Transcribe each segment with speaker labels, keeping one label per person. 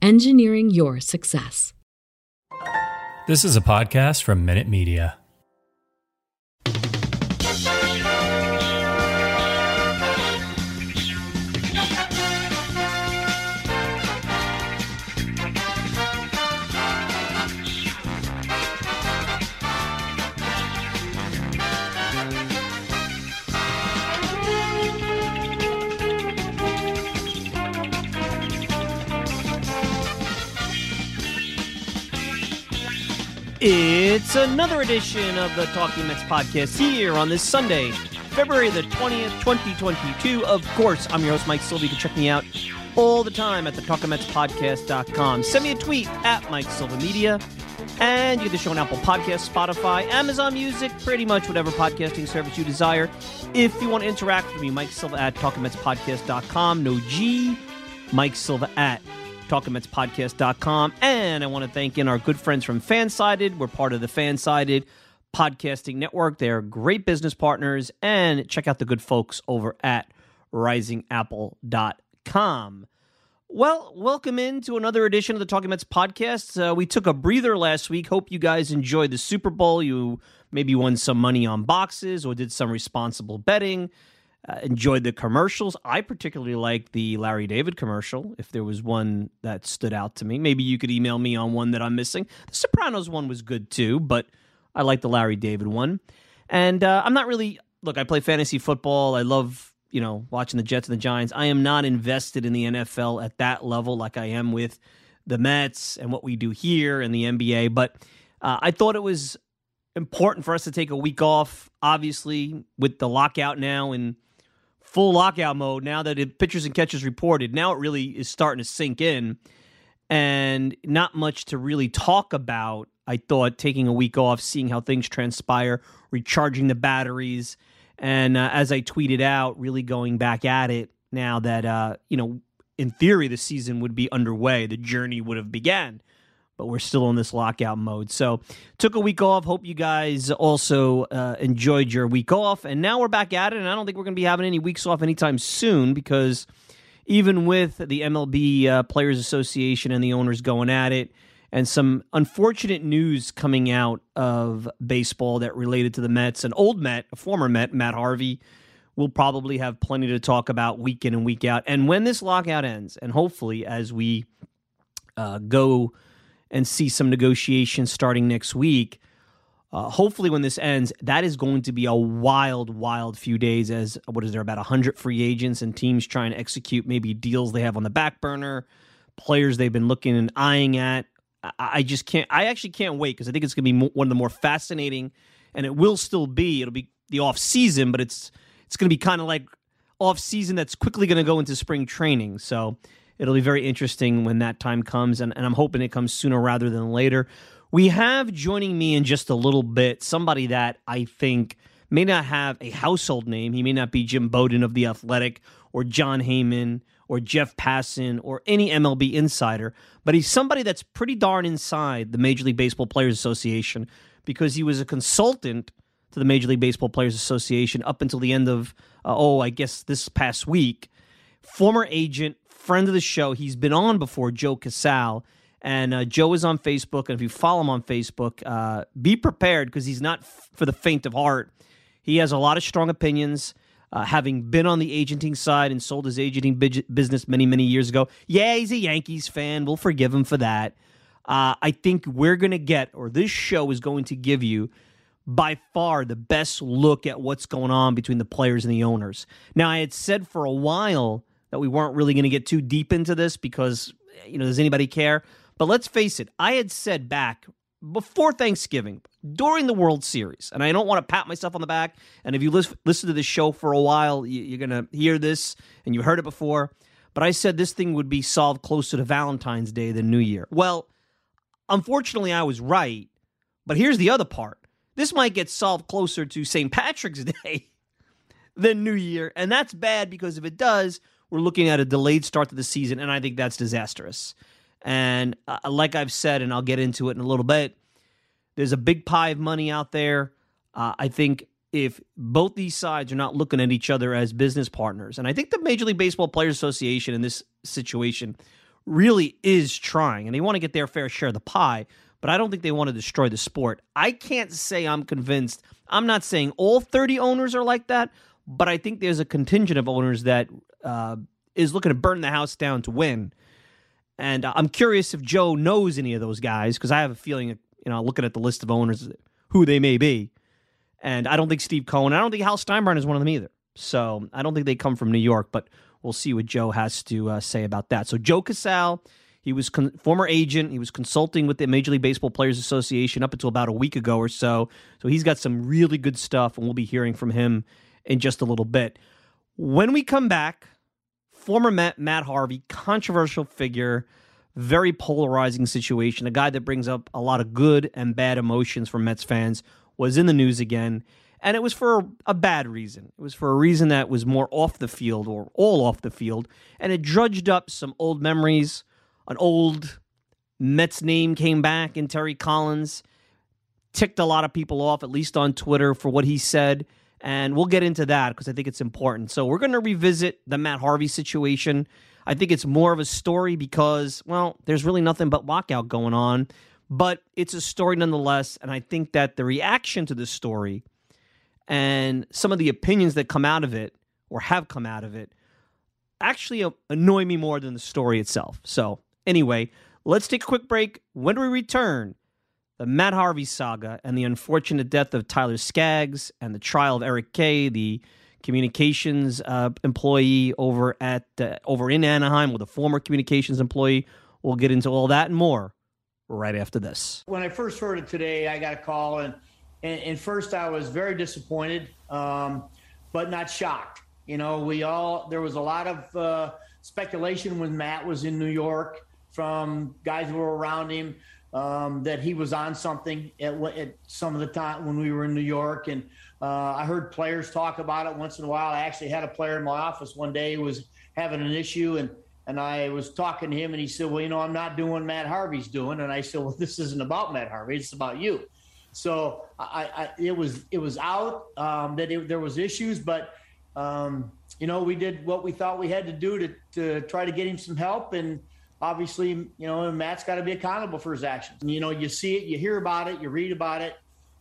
Speaker 1: engineering your success.
Speaker 2: This is a podcast from Minute Media.
Speaker 3: It's another edition of the Talking Mets podcast here on this Sunday, February the 20th, 2022. Of course, I'm your host, Mike Silva. You can check me out all the time at the TalkingMetsPodcast.com. Send me a tweet at Mike Silva Media. And you get the show on Apple Podcasts, Spotify, Amazon Music, pretty much whatever podcasting service you desire. If you want to interact with me, Mike Silva at TalkingMetsPodcast.com. No G, Mike Silva at talkingmetspodcast.com. And I want to thank in our good friends from Fansided. We're part of the Fansided podcasting network. They're great business partners. And check out the good folks over at risingapple.com. Well, welcome into another edition of the Talking Mets podcast. Uh, we took a breather last week. Hope you guys enjoyed the Super Bowl. You maybe won some money on boxes or did some responsible betting. Uh, enjoyed the commercials. I particularly like the Larry David commercial. If there was one that stood out to me, maybe you could email me on one that I'm missing. The Sopranos one was good too, but I like the Larry David one. And uh, I'm not really look. I play fantasy football. I love you know watching the Jets and the Giants. I am not invested in the NFL at that level like I am with the Mets and what we do here and the NBA. But uh, I thought it was important for us to take a week off. Obviously, with the lockout now and full lockout mode now that it, pitchers and catchers reported. Now it really is starting to sink in, and not much to really talk about. I thought taking a week off, seeing how things transpire, recharging the batteries, and uh, as I tweeted out, really going back at it now that uh, you know, in theory, the season would be underway, the journey would have began but we're still in this lockout mode. So took a week off. Hope you guys also uh, enjoyed your week off. And now we're back at it. And I don't think we're going to be having any weeks off anytime soon because even with the MLB uh, Players Association and the owners going at it, and some unfortunate news coming out of baseball that related to the Mets, an old Met, a former Met, Matt Harvey. We'll probably have plenty to talk about week in and week out. And when this lockout ends, and hopefully as we uh, go and see some negotiations starting next week. Uh, hopefully, when this ends, that is going to be a wild, wild few days. As what is there about hundred free agents and teams trying to execute maybe deals they have on the back burner, players they've been looking and eyeing at. I, I just can't. I actually can't wait because I think it's going to be one of the more fascinating, and it will still be. It'll be the off season, but it's it's going to be kind of like off season that's quickly going to go into spring training. So it'll be very interesting when that time comes, and, and I'm hoping it comes sooner rather than later. We have joining me in just a little bit somebody that I think may not have a household name. He may not be Jim Bowden of The Athletic or Jon Heyman or Jeff Passan or any MLB insider, but he's somebody that's pretty darn inside the Major League Baseball Players Association because he was a consultant to the Major League Baseball Players Association up until the end of, uh, oh, I guess this past week. Former agent, friend of the show. He's been on before, Joe Casale. And uh, Joe is on Facebook. And if you follow him on Facebook, uh, be prepared because he's not f- for the faint of heart. He has a lot of strong opinions. Uh, having been on the agenting side and sold his agenting business many, many years ago. Yeah, he's a Yankees fan. We'll forgive him for that. Uh, I think we're going to get, or this show is going to give you by far the best look at what's going on between the players and the owners. Now, I had said for a while that we weren't really going to get too deep into this because, you know, does anybody care? But let's face it, I had said back before Thanksgiving, during the World Series, and I don't want to pat myself on the back. And if you listen, listen to this show for a while, you, are going to hear this and you heard it before. But I said this thing would be solved closer to Valentine's Day than New Year. Well, unfortunately, I was right. But here's the other part this might get solved closer to St. Patrick's Day than New Year. And that's bad because if it does, we're looking at a delayed start to the season. And I think that's disastrous. And uh, like I've said, and I'll get into it in a little bit, there's a big pie of money out there. Uh, I think if both these sides are not looking at each other as business partners, and I think the Major League Baseball Players Association in this situation really is trying, and they want to get their fair share of the pie but I don't think they want to destroy the sport. I can't say I'm convinced. I'm not saying all 30 owners are like that, but I think there's a contingent of owners that uh, is looking to burn the house down to win. And I'm curious if Joe knows any of those guys because I have a feeling, you know, looking at the list of owners, who they may be. And I don't think Steve Cohen, I don't think Hal Steinbrenner is one of them either. So I don't think they come from New York, but we'll see what Joe has to uh, say about that. So Joe Casale he was con- former agent. He was consulting with the Major League Baseball Players Association up until about a week ago or so. So he's got some really good stuff, and we'll be hearing from him in just a little bit. When we come back, former Matt, Matt Harvey, controversial figure, very polarizing situation, a guy that brings up a lot of good and bad emotions for Mets fans, was in the news again. And it was for a bad reason. It was for a reason that was more off the field or all off the field. And it drudged up some old memories, an old Mets name came back in Terry Collins. Ticked a lot of people off, at least on Twitter, for what he said. And we'll get into that because I think it's important. So we're going to revisit the Matt Harvey situation. I think it's more of a story because, well, there's really nothing but lockout going on, but it's a story nonetheless. And I think that the reaction to this story and some of the opinions that come out of it or have come out of it actually uh, annoy me more than the story itself. So Anyway, let's take a quick break. When we return, the Matt Harvey saga and the unfortunate death of Tyler Skaggs and the trial of Eric Kay, the communications uh, employee over at uh, over in Anaheim with a former communications employee. We'll get into all that and more right after this.
Speaker 4: When I first heard it today, I got a call and and, and first I was very disappointed, um, but not shocked. You know, we all there was a lot of uh, speculation when Matt was in New York from guys who were around him um, that he was on something at, at, some of the time when we were in New York. And uh, I heard players talk about it once in a while. I actually had a player in my office one day who was having an issue and and I was talking to him and he said, well, you know, I'm not doing what Matt Harvey's doing. And I said, well, this isn't about Matt Harvey. It's about you. So I, I it was, it was out um, that it, there was issues, but um, you know, we did what we thought we had to do to, to try to get him some help. And, obviously, you know, Matt's got to be accountable for his actions. You know, you see it, you hear about it, you read about it.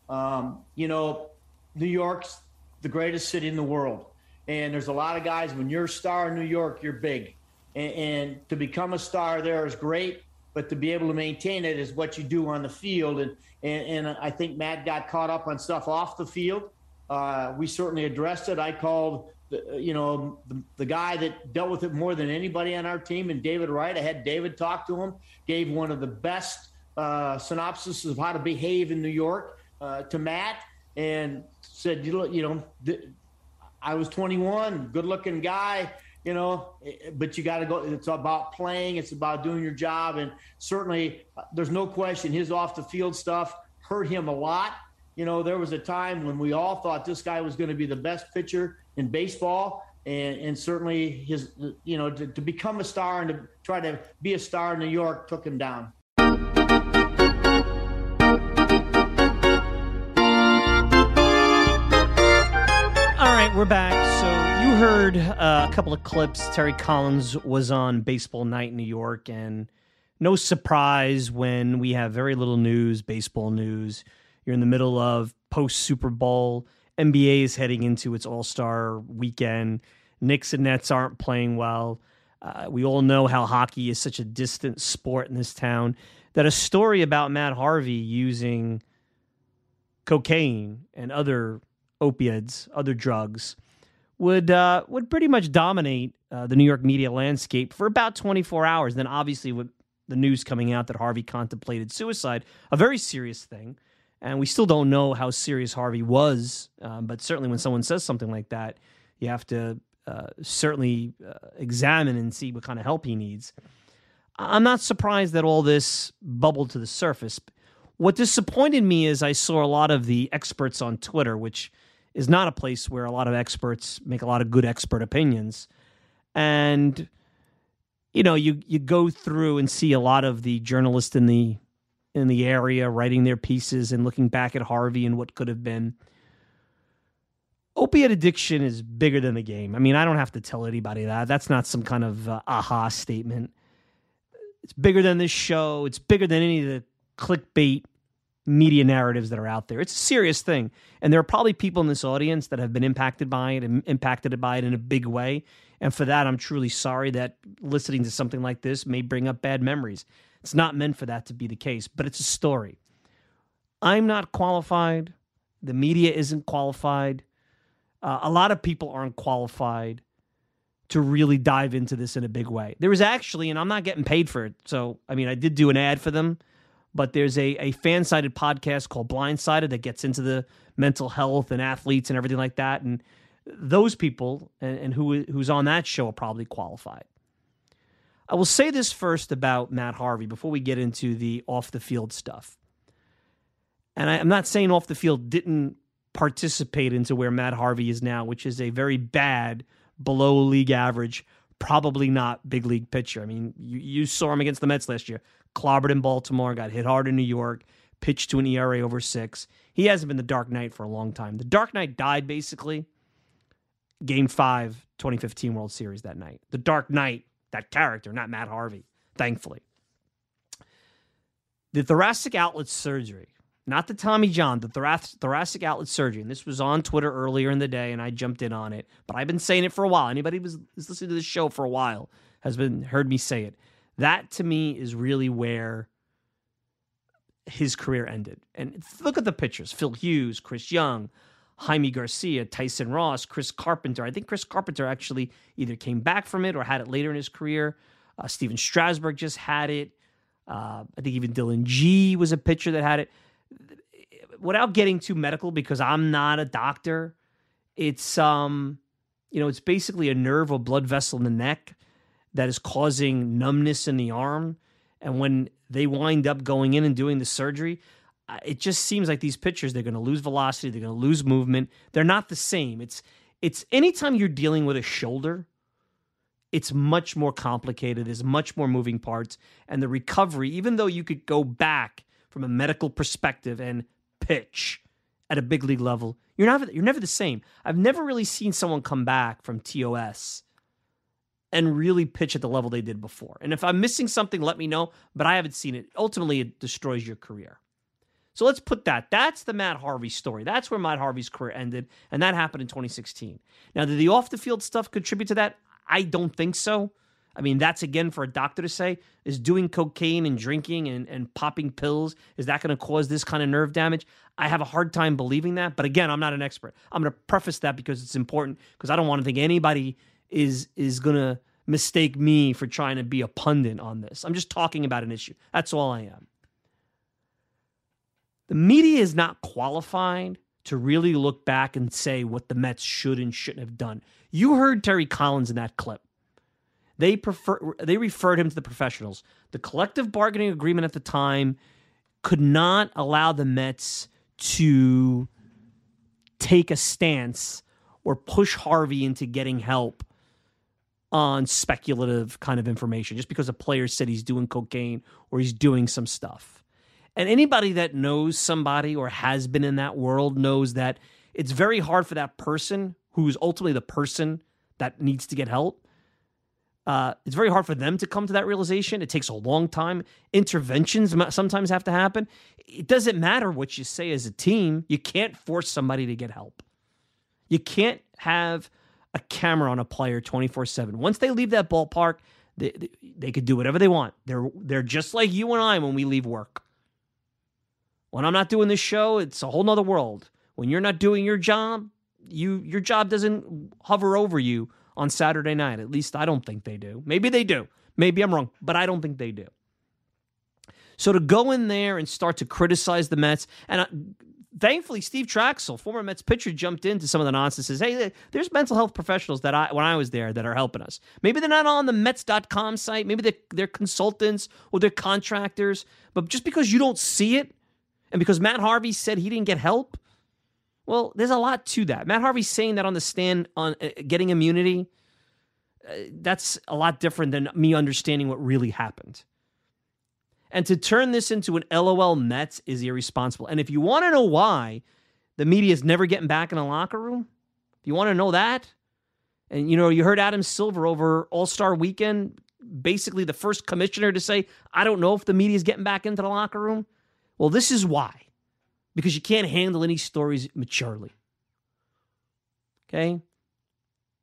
Speaker 4: Um, you know, New York's the greatest city in the world. And there's a lot of guys, when you're a star in New York, you're big. And, and to become a star there is great, but to be able to maintain it is what you do on the field. And, and, and I think Matt got caught up on stuff off the field. Uh, we certainly addressed it. I called the, you know, the, the, guy that dealt with it more than anybody on our team, and David Wright. I had David talk to him, gave one of the best uh, synopsis of how to behave in New York uh, to Matt. and said, you look, you know, I was 21, good looking guy, you know, eh, but you got to go. It's about playing. It's about doing your job. And certainly uh, there's no question his off the field stuff hurt him a lot. You know, there was a time when we all thought this guy was going to be the best pitcher in baseball. And, and certainly his, you know, to, to become a star and to try to be a star in New York took him down.
Speaker 3: All right, we're back. So you heard uh, a couple of clips. Terry Collins was on Baseball Night in New York, and no surprise when we have very little news, baseball news. You're in the middle of post Super Bowl. NBA is heading into its All Star weekend. Knicks and Nets aren't playing well. Uh, we all know how hockey is such a distant sport in this town that a story about Matt Harvey using cocaine and other opiates, other drugs, would uh, would pretty much dominate uh, the New York media landscape for about 24 hours. Then, obviously, with the news coming out that Harvey contemplated suicide, a very serious thing, and we still don't know how serious Harvey was. Um, but certainly, when someone says something like that, you have to uh, certainly uh, examine and see what kind of help he needs. I'm not surprised that all this bubbled to the surface. What disappointed me is I saw a lot of the experts on Twitter, which is not a place where a lot of experts make a lot of good expert opinions. And you know, you you go through and see a lot of the journalists in the in the area writing their pieces and looking back at Harvey and what could have been. Opiate addiction is bigger than the game. I mean, I don't have to tell anybody that. That's not some kind of uh, aha statement. It's bigger than this show. It's bigger than any of the clickbait media narratives that are out there. It's a serious thing. And there are probably people in this audience that have been impacted by it and impacted by it in a big way. And for that, I'm truly sorry that listening to something like this may bring up bad memories. It's not meant for that to be the case, but it's a story. I'm not qualified. The media isn't qualified. Uh, a lot of people aren't qualified to really dive into this in a big way. There was actually, and I'm not getting paid for it. So, I mean, I did do an ad for them but there's a, a fan sided podcast called Blindsided that gets into the mental health and athletes and everything like that. And those people and, and who who's on that show are probably qualified. I will say this first about Matt Harvey before we get into the off the field stuff. And I, I'm not saying off the field didn't participate into where Matt Harvey is now, which is a very bad, below league average, probably not big league pitcher. I mean, you, you saw him against the Mets last year clobbered in Baltimore, got hit hard in New York, pitched to an ERA over six. He hasn't been the Dark Knight for a long time. The Dark Knight died basically game five, 2015 World Series that night. The Dark Knight, that character, not Matt Harvey, thankfully. The thoracic outlet surgery, not the Tommy John, the thorac- thoracic outlet surgery. And this was on Twitter earlier in the day, and I jumped in on it. But I've been saying it for a while. Anybody who's listening to this show for a while has been heard me say it. That to me is really where his career ended. And look at the pictures Phil Hughes, Chris Young, Jaime Garcia, Tyson Ross, Chris Carpenter. I think Chris Carpenter actually either came back from it or had it later in his career. Uh, Stephen Strasburg just had it. Uh, I think even Dillon Gee was a pitcher that had it. Without getting too medical, because I'm not a doctor, it's um, you know, it's basically a nerve or blood vessel in the neck that is causing numbness in the arm. And when they wind up going in and doing the surgery, it just seems like these pitchers they're going to lose velocity, they're going to lose movement. They're not the same. It's it's anytime you're dealing with a shoulder, it's much more complicated. There's much more moving parts, and the recovery, even though you could go back from a medical perspective and pitch at a big league level, you're never you're never the same. I've never really seen someone come back from TOS and really pitch at the level they did before. And if I'm missing something, let me know, but I haven't seen it. Ultimately, it destroys your career. So let's put that. That's the Matt Harvey story. That's where Matt Harvey's career ended, and that happened in 2016. Now, did the off the field stuff contribute to that? I don't think so. I mean, that's again for a doctor to say. Is doing cocaine and drinking and, and popping pills, is that going to cause this kind of nerve damage? I have a hard time believing that. But again, I'm not an expert. I'm going to preface that because it's important because I don't want to think anybody is is gonna mistake me for trying to be a pundit on this. I'm just talking about an issue. That's all I am. The media is not qualified to really look back and say what the Mets should and shouldn't have done. You heard Terry Collins in that clip. They prefer they referred him to the professionals. The collective bargaining agreement at the time could not allow the Mets to take a stance or push Harvey into getting help on speculative kind of information just because a player said he's doing cocaine or he's doing some stuff. And anybody that knows somebody or has been in that world knows that it's very hard for that person who's ultimately the person that needs to get help. Uh, it's very hard for them to come to that realization. It takes a long time. Interventions sometimes have to happen. It doesn't matter what you say as a team. You can't force somebody to get help. You can't have a camera on a player 24/7. Once they leave that ballpark, they, they, they could do whatever they want. They're they're just like you and I when we leave work. When I'm not doing this show, it's a whole nother world. When you're not doing your job, you your job doesn't hover over you on Saturday night. At least I don't think they do. Maybe they do. Maybe I'm wrong, but I don't think they do. So to go in there and start to criticize the Mets, and thankfully, Steve Trachsel, former Mets pitcher, jumped into some of the nonsense. Says, "Hey, there's mental health professionals that I when I was there that are helping us. Maybe they're not on the Mets.com site. Maybe they're, they're consultants or they're contractors. But just because you don't see it, and because Matt Harvey said he didn't get help, well, there's a lot to that. Matt Harvey saying that on the stand on uh, getting immunity. Uh, that's a lot different than me understanding what really happened. And to turn this into an LOL Mets is irresponsible. And if you want to know why the media is never getting back in the locker room, if you want to know that, and you know, you heard Adam Silver over All Star weekend, basically the first commissioner to say, I don't know if the media is getting back into the locker room. Well, this is why. Because you can't handle any stories maturely. Okay?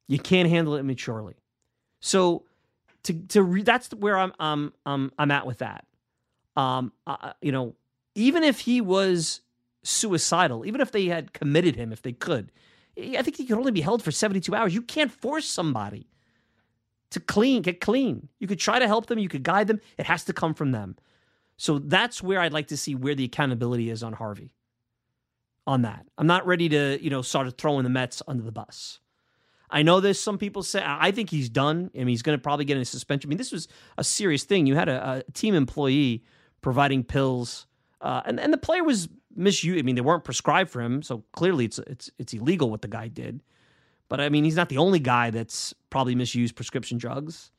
Speaker 3: You can't handle it maturely. So to to re- that's where I'm I'm I'm I'm at with that. Um, uh, you know, even if he was suicidal, even if they had committed him, if they could, I think he could only be held for 72 hours. You can't force somebody to clean, get clean. You could try to help them, you could guide them. It has to come from them. So that's where I'd like to see where the accountability is on Harvey. On that, I'm not ready to you know start throwing the Mets under the bus. I know there's some people say I think he's done. I mean, he's going to probably get a suspension. I mean, this was a serious thing. You had a, a team employee providing pills, uh, and and the player was misused. I mean, they weren't prescribed for him, so clearly it's it's it's illegal what the guy did. But I mean, he's not the only guy that's probably misused prescription drugs.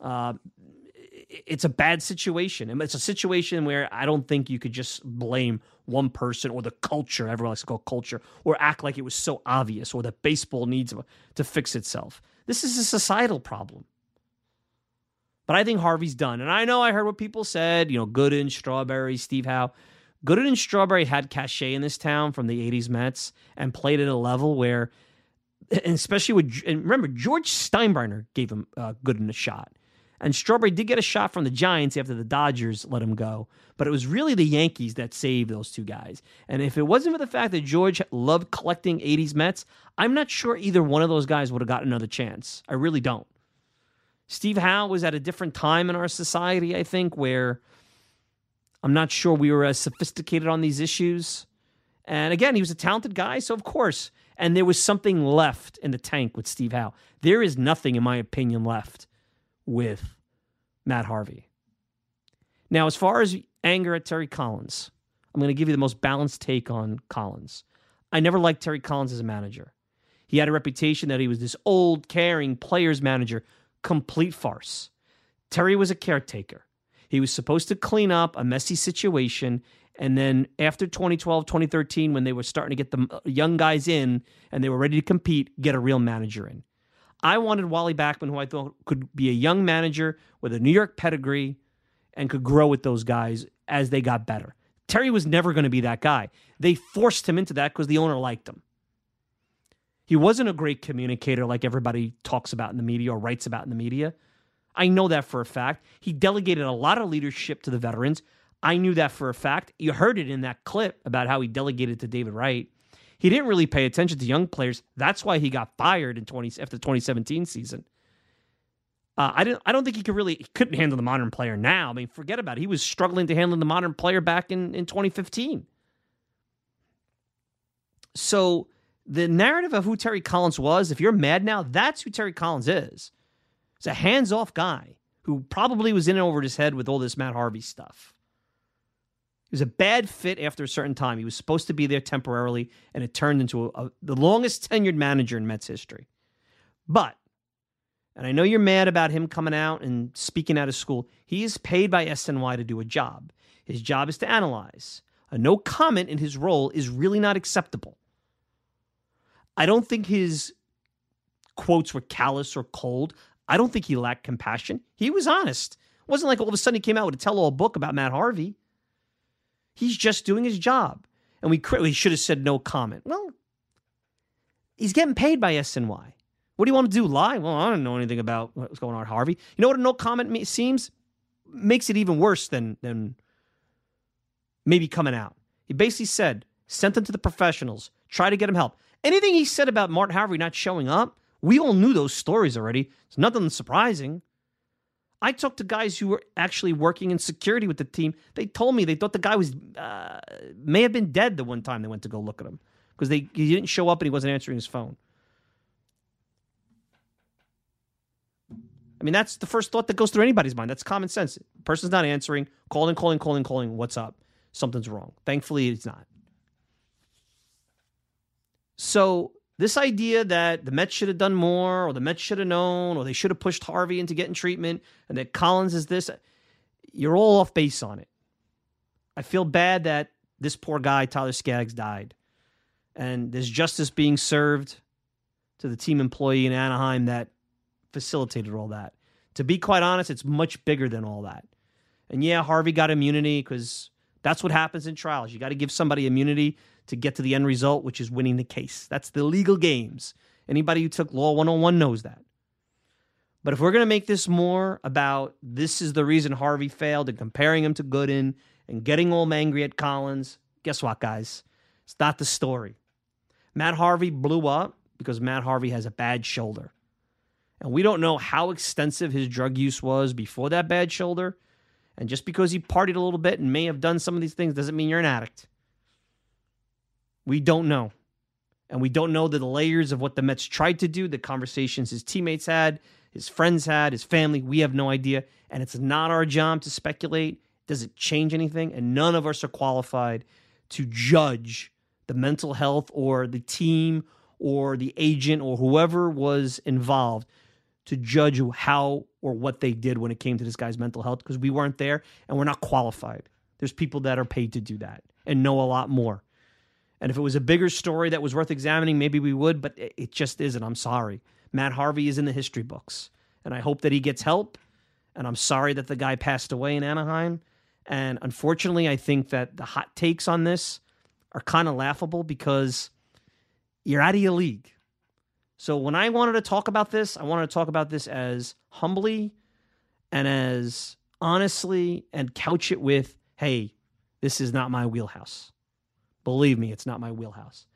Speaker 3: Uh, it's a bad situation. And it's a situation where I don't think you could just blame one person or the culture, everyone likes to call culture, or act like it was so obvious or that baseball needs to fix itself. This is a societal problem. But I think Harvey's done. And I know I heard what people said, you know, Gooden, Strawberry, Steve Howe. Gooden and Strawberry had cachet in this town from the 80s Mets and played at a level where, especially with, and remember, George Steinbrenner gave him uh, Gooden a shot. And Strawberry did get a shot from the Giants after the Dodgers let him go. But it was really the Yankees that saved those two guys. And if it wasn't for the fact that George loved collecting 80s Mets, I'm not sure either one of those guys would have got another chance. I really don't. Steve Howe was at a different time in our society, I think, where I'm not sure we were as sophisticated on these issues. And again, he was a talented guy, so of course. And there was something left in the tank with Steve Howe. There is nothing, in my opinion, left with Matt Harvey. Now, as far as anger at Terry Collins, I'm going to give you the most balanced take on Collins. I never liked Terry Collins as a manager. He had a reputation that he was this old, caring players manager complete farce. Terry was a caretaker. He was supposed to clean up a messy situation. And then after 2012, 2013, when they were starting to get the young guys in and they were ready to compete, get a real manager in. I wanted Wally Backman, who I thought could be a young manager with a New York pedigree and could grow with those guys as they got better. Terry was never going to be that guy. They forced him into that because the owner liked him. He wasn't a great communicator like everybody talks about in the media or writes about in the media. I know that for a fact. He delegated a lot of leadership to the veterans. I knew that for a fact. You heard it in that clip about how he delegated to David Wright. He didn't really pay attention to young players. That's why he got fired in 20 after the 2017 season. Uh, I didn't. I don't think he could really he couldn't handle the modern player now. I mean, forget about it. He was struggling to handle the modern player back in in 2015. So the narrative of who Terry Collins was, if you're mad now, that's who Terry Collins is. He's a hands off guy who probably was in and over his head with all this Matt Harvey stuff. Was a bad fit after a certain time. He was supposed to be there temporarily, and it turned into a, a, the longest tenured manager in Mets history. But, and I know you're mad about him coming out and speaking out of school, he is paid by SNY to do a job. His job is to analyze. A no comment in his role is really not acceptable. I don't think his quotes were callous or cold. I don't think he lacked compassion. He was honest. It wasn't like all of a sudden he came out with a tell all book about Matt Harvey. He's just doing his job. And we, we should have said no comment. Well, he's getting paid by SNY. What do you want to do? Lie? Well, I don't know anything about what's going on Harvey. You know what a no comment seems? Makes it even worse than, than maybe coming out. He basically said, sent them to the professionals, try to get him help. Anything he said about Martin Harvey not showing up, we all knew those stories already. It's nothing surprising. I talked to guys who were actually working in security with the team. They told me they thought the guy was uh, may have been dead the one time they went to go look at him because they he didn't show up and he wasn't answering his phone. I mean, that's the first thought that goes through anybody's mind. That's common sense. Person's not answering, calling, calling, calling, calling. What's up? Something's wrong. Thankfully, it's not. So this idea that the Mets should have done more, or the Mets should have known, or they should have pushed Harvey into getting treatment, and that Collins is this, you're all off base on it. I feel bad that this poor guy, Tyler Skaggs, died. And there's justice being served to the team employee in Anaheim that facilitated all that. To be quite honest, it's much bigger than all that. And yeah, Harvey got immunity because that's what happens in trials. You got to give somebody immunity to get to the end result, which is winning the case. That's the legal games. Anybody who took Law 101 knows that. But if we're going to make this more about this is the reason Harvey failed and comparing him to Gooden and getting all angry at Collins, guess what, guys? It's not the story. Matt Harvey blew up because Matt Harvey has a bad shoulder. And we don't know how extensive his drug use was before that bad shoulder. And just because he partied a little bit and may have done some of these things doesn't mean you're an addict. We don't know. And we don't know the layers of what the Mets tried to do, the conversations his teammates had, his friends had, his family. We have no idea. And it's not our job to speculate. Does it change anything? And none of us are qualified to judge the mental health or the team or the agent or whoever was involved to judge how or what they did when it came to this guy's mental health because we weren't there and we're not qualified. There's people that are paid to do that and know a lot more. And if it was a bigger story that was worth examining, maybe we would, but it just isn't. I'm sorry. Matt Harvey is in the history books, and I hope that he gets help. And I'm sorry that the guy passed away in Anaheim. And unfortunately, I think that the hot takes on this are kind of laughable because you're out of your league. So when I wanted to talk about this, I wanted to talk about this as humbly and as honestly and couch it with, hey, this is not my wheelhouse. Believe me, it's not my wheelhouse.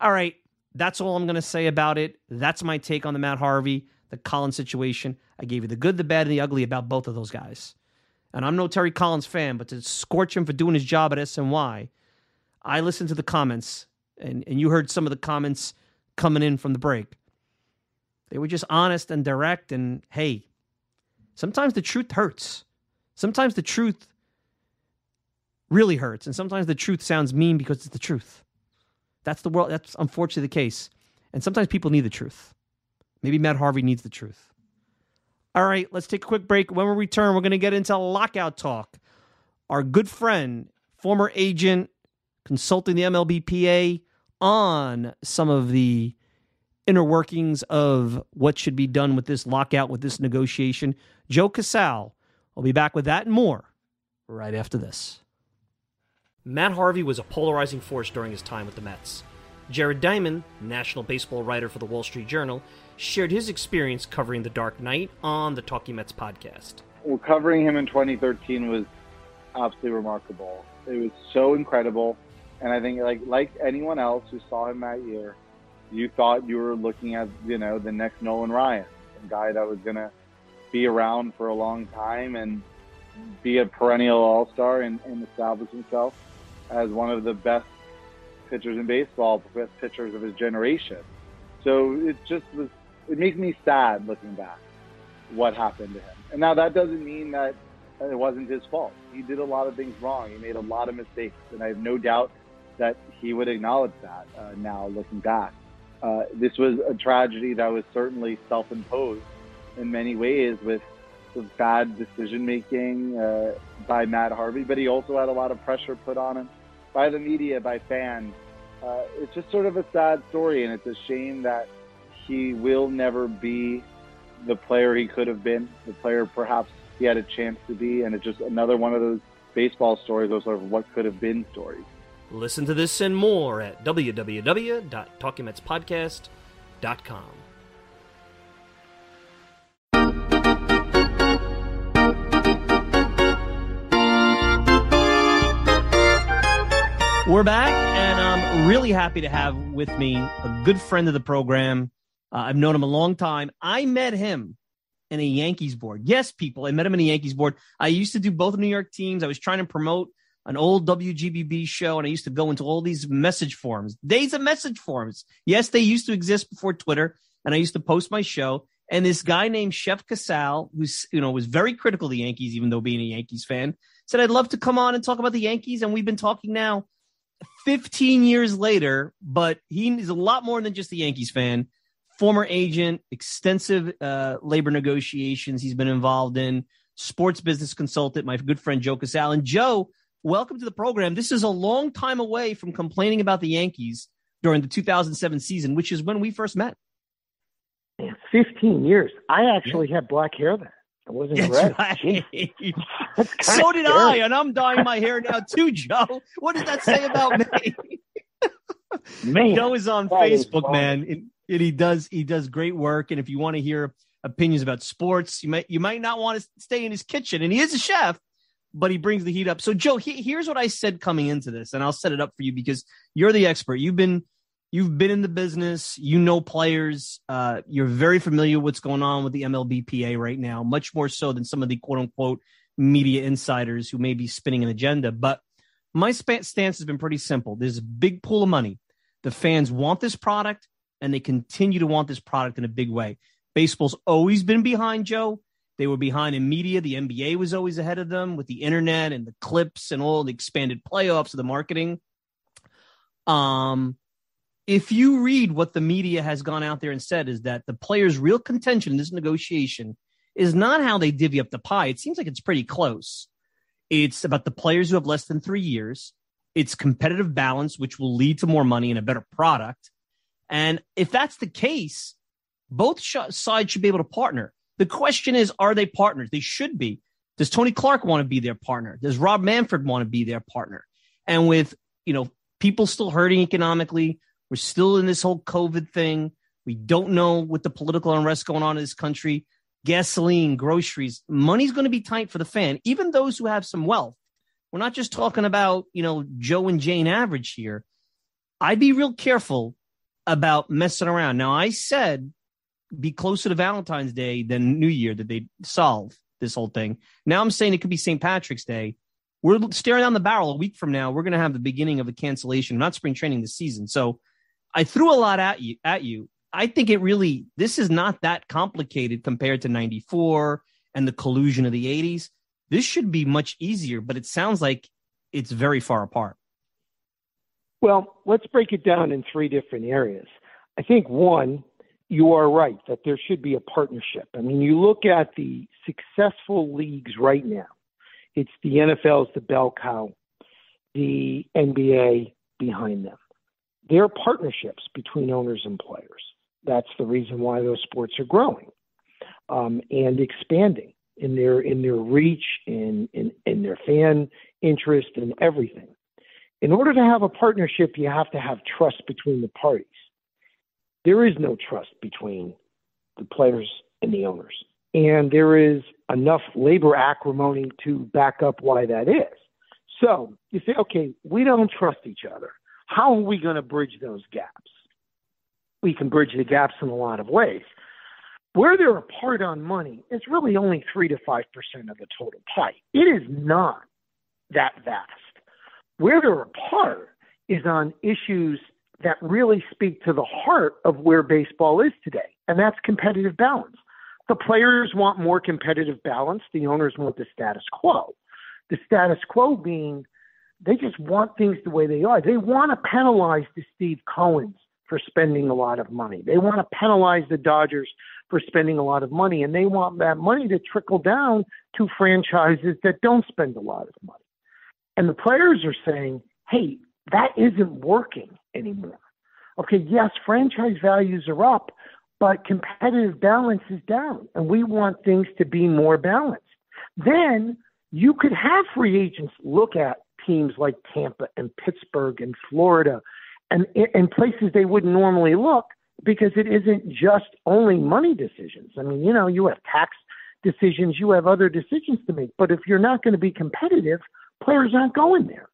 Speaker 3: All right, that's all I'm going to say about it. That's my take on the Matt Harvey, the Collins situation. I gave you the good, the bad, and the ugly about both of those guys. And I'm no Terry Collins fan, but to scorch him for doing his job at SNY, I listened to the comments, and, and you heard some of the comments coming in from the break. They were just honest and direct, and hey, sometimes the truth hurts. Sometimes the truth really hurts. And sometimes the truth sounds mean because it's the truth. That's the world. That's unfortunately the case. And sometimes people need the truth. Maybe Matt Harvey needs the truth. All right, let's take a quick break. When we return, we're going to get into lockout talk. Our good friend, former agent, consulting the MLBPA on some of the inner workings of what should be done with this lockout, with this negotiation. Joe Casal will be back with that and more right after this. Matt Harvey was a polarizing force during his time with the Mets. Jared Diamond, national baseball writer for the Wall Street Journal, shared his experience covering the Dark Knight on the Talking Mets podcast.
Speaker 5: Well, covering him in 2013 was absolutely remarkable. It was so incredible, and I think like like anyone else who saw him that year, you thought you were looking at you know the next Nolan Ryan, a guy that was gonna be around for a long time and be a perennial All Star and, and establish himself as one of the best pitchers in baseball, best pitchers of his generation. So it just was. It makes me sad looking back what happened to him. And now that doesn't mean that it wasn't his fault. He did a lot of things wrong. He made a lot of mistakes, and I have no doubt that he would acknowledge that uh, now looking back. Uh, this was a tragedy that was certainly self-imposed in many ways with bad decision making uh, by Matt Harvey, but he also had a lot of pressure put on him by the media, by fans. Uh, it's just sort of a sad story, and it's a shame that he will never be the player he could have been, the player perhaps he had a chance to be, and it's just another one of those baseball stories, those sort of what could have been stories.
Speaker 3: Listen to this and more at www.talkingmetspodcast.com. We're back, and I'm really happy to have with me a good friend of the program. Uh, I've known him a long time. I met him in a Yankees board. Yes, people, I met him in a Yankees board. I used to do both New York teams. I was trying to promote an old WGBB show, and I used to go into all these message forums, days of message forums. Yes, they used to exist before Twitter, and I used to post my show. And this guy named Chef Casal, who's you know was very critical of the Yankees, even though being a Yankees fan, said I'd love to come on and talk about the Yankees. And we've been talking now 15 years later, but he is a lot more than just a Yankees fan. Former agent, extensive uh, labor negotiations he's been involved in, sports business consultant, my good friend Joe Casal. And Joe, welcome to the program. This is a long time away from complaining about the Yankees during the 2007 season, which is when we first met.
Speaker 6: 15 years. I actually yeah. had black hair then. It wasn't That's red. Right.
Speaker 3: so did scary. I, and I'm dyeing my hair now too, Joe. What does that say about me?
Speaker 6: man,
Speaker 3: Joe is on Facebook, is man, and, and he does he does great work. And if you want to hear opinions about sports, you might you might not want to stay in his kitchen. And he is a chef, but he brings the heat up. So, Joe, he, here's what I said coming into this, and I'll set it up for you because you're the expert. You've been you've been in the business, you know players, uh, you're very familiar with what's going on with the MLBPA right now, much more so than some of the quote unquote media insiders who may be spinning an agenda. But my stance has been pretty simple. There's a big pool of money. The fans want this product and they continue to want this product in a big way. Baseball's always been behind Joe. They were behind in media. The NBA was always ahead of them with the internet and the clips and all the expanded playoffs of the marketing. Um, if you read what the media has gone out there and said is that the players' real contention in this negotiation is not how they divvy up the pie. It seems like it's pretty close. It's about the players who have less than three years. It's competitive balance, which will lead to more money and a better product. And if that's the case, both sides should be able to partner. The question is, are they partners? They should be. Does Tony Clark want to be their partner? Does Rob Manfred want to be their partner? And with, you know, people still hurting economically, we're still in this whole COVID thing. We don't know what the political unrest going on in this country. Gasoline, groceries, money's going to be tight for the fan, even those who have some wealth. We're not just talking about, you know, Joe and Jane average here. I'd be real careful about messing around. Now, I said be closer to Valentine's Day than New Year that they solve this whole thing. Now I'm saying it could be St. Patrick's Day. We're staring down the barrel a week from now. We're going to have the beginning of a cancellation, not spring training this season. So I threw a lot at you at you. I think it really this is not that complicated compared to 94 and the collusion of the 80s. This should be much easier, but it sounds like it's very far apart.
Speaker 6: Well, let's break it down in three different areas. I think one, you are right that there should be a partnership. I mean, you look at the successful leagues right now. It's the NFL's the bell cow, the NBA behind them. There are partnerships between owners and players. That's the reason why those sports are growing um, and expanding in their in their reach, in, in in their fan interest, and everything. In order to have a partnership, you have to have trust between the parties. There is no trust between the players and the owners, and there is enough labor acrimony to back up why that is. So you say, okay, we don't trust each other. How are we going to bridge those gaps? We can bridge the gaps in a lot of ways. Where they're apart on money, it's really only 3 to 5% of the total pie. It is not that vast. Where they're apart is on issues that really speak to the heart of where baseball is today, and that's competitive balance. The players want more competitive balance, the owners want the status quo. The status quo being they just want things the way they are. They want to penalize the Steve Cohens for spending a lot of money. They want to penalize the Dodgers for spending a lot of money, and they want that money to trickle down to franchises that don't spend a lot of money. And the players are saying, hey, that isn't working anymore. Okay, yes, franchise values are up, but competitive balance is down, and we want things to be more balanced. Then you could have free agents look at teams like Tampa and Pittsburgh and Florida and in places they wouldn't normally look because it isn't just only money decisions. I mean, you know, you have tax decisions, you have other decisions to make, but if you're not going to be competitive, players aren't going there.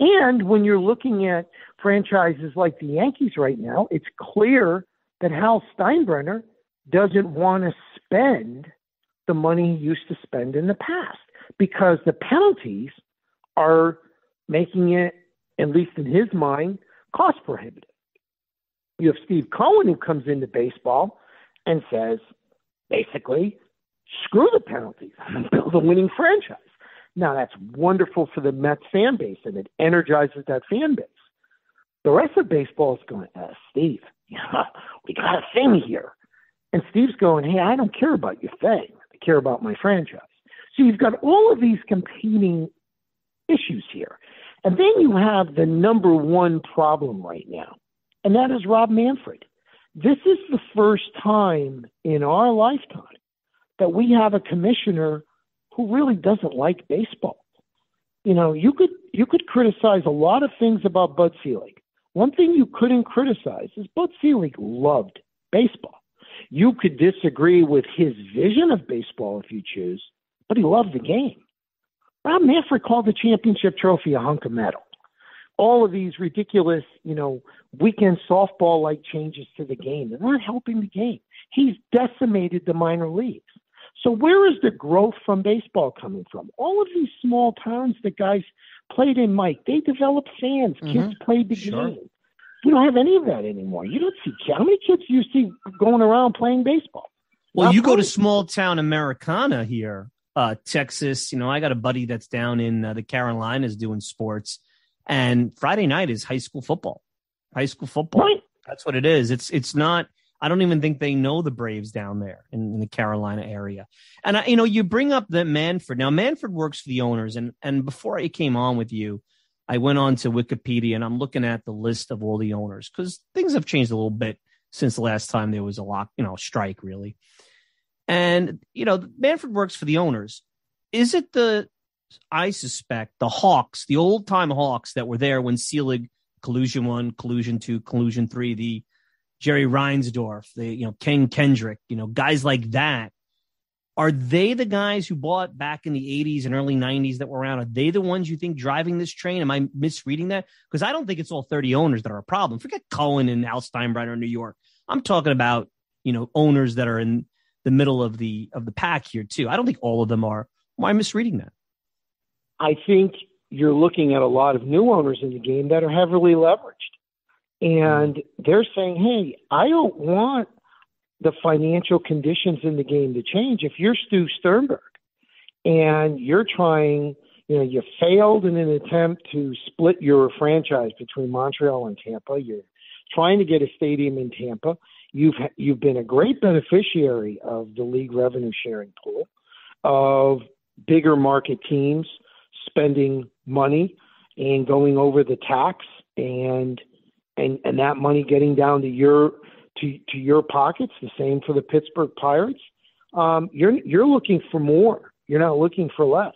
Speaker 6: And when you're looking at franchises like the Yankees right now, it's clear that Hal Steinbrenner doesn't want to spend the money he used to spend in the past because the penalties are making it, at least in his mind, cost prohibitive. You have Steve Cohen who comes into baseball and says, basically, screw the penalties and build a winning franchise. Now that's wonderful for the Mets fan base and it energizes that fan base. The rest of baseball is going, uh, Steve, we got a thing here. And Steve's going, hey, I don't care about your thing. I care about my franchise. So you've got all of these competing issues here. And then you have the number one problem right now, and that is Rob Manfred. This is the first time in our lifetime that we have a commissioner who really doesn't like baseball. You know, you could you could criticize a lot of things about Bud Selig. One thing you couldn't criticize is Bud Selig loved baseball. You could disagree with his vision of baseball if you choose, but he loved the game. Rob Manfred called the championship trophy a hunk of metal. All of these ridiculous, you know, weekend softball like changes to the game, they're not helping the game. He's decimated the minor leagues. So where is the growth from baseball coming from? All of these small towns that guys played in, Mike, they developed fans. Mm-hmm. Kids played the sure. game. You don't have any of that anymore. You don't see how many kids do you see going around playing baseball.
Speaker 3: Well, Not you playing. go to small town Americana here, uh, Texas. You know, I got a buddy that's down in uh, the Carolinas doing sports, and Friday night is high school football. High school football. Right. That's what it is. It's it's not. I don't even think they know the Braves down there in, in the Carolina area. And I, you know, you bring up the Manfred. Now Manfred works for the owners, and and before I came on with you, I went on to Wikipedia and I'm looking at the list of all the owners because things have changed a little bit since the last time there was a lock, you know, strike really. And, you know, Manfred works for the owners. Is it the, I suspect, the Hawks, the old time Hawks that were there when Selig, collusion one, collusion two, collusion three, the Jerry Reinsdorf, the, you know, Ken Kendrick, you know, guys like that. Are they the guys who bought back in the 80s and early 90s that were around? Are they the ones you think driving this train? Am I misreading that? Because I don't think it's all 30 owners that are a problem. Forget Cohen and Hal Steinbrenner in New York. I'm talking about, you know, owners that are in the middle of the of the pack here too. I don't think all of them are. Why am I misreading that?
Speaker 6: I think you're looking at a lot of new owners in the game that are heavily leveraged. And they're saying, hey, I don't want the financial conditions in the game to change. If you're Stu Sternberg and you're trying, you know, you failed in an attempt to split your franchise between Montreal and Tampa, you're trying to get a stadium in Tampa, You've you've been a great beneficiary of the league revenue sharing pool, of bigger market teams spending money and going over the tax and and and that money getting down to your to to your pockets. The same for the Pittsburgh Pirates. Um, you're you're looking for more. You're not looking for less.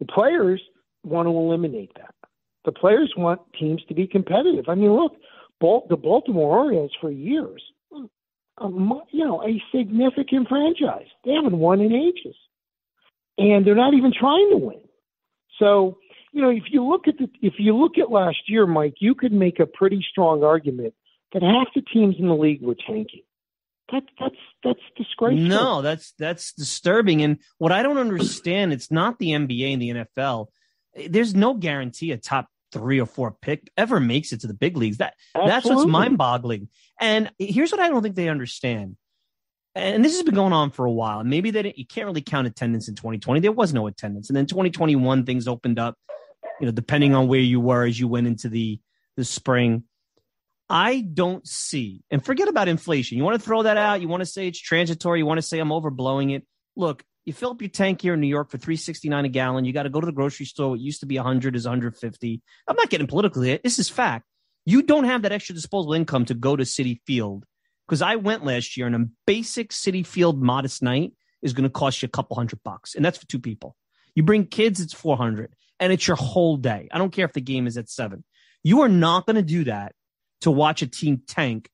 Speaker 6: The players want to eliminate that. The players want teams to be competitive. I mean, look, the Baltimore Orioles for years a, you know, a significant franchise. They haven't won in ages, and they're not even trying to win. So, you know, if you look at the if you look at last year, Mike, you could make a pretty strong argument that half the teams in the league were tanking. That, that's that's disgraceful.
Speaker 3: No, that's that's disturbing. And what I don't understand, it's not the NBA and the NFL. There's no guarantee a top three or four pick ever makes it to the big leagues. That
Speaker 6: Absolutely.
Speaker 3: that's what's mind boggling. And here's what I don't think they understand. And this has been going on for a while. Maybe they didn't, you can't really count attendance in 2020. There was no attendance, and then 2021 things opened up. You know, depending on where you were as you went into the the spring. I don't see, and forget about inflation. You want to throw that out. You want to say it's transitory. You want to say I'm overblowing it. Look, you fill up your tank here in New York for 369 a gallon. You got to go to the grocery store. What used to be 100 is 150. I'm not getting political here. This is fact. You don't have that extra disposable income to go to Citi Field because I went last year and a basic Citi Field modest night is going to cost you a couple hundred bucks, and that's for two people. You bring kids, it's 400, and it's your whole day. I don't care if the game is at seven. You are not going to do that to watch a team tank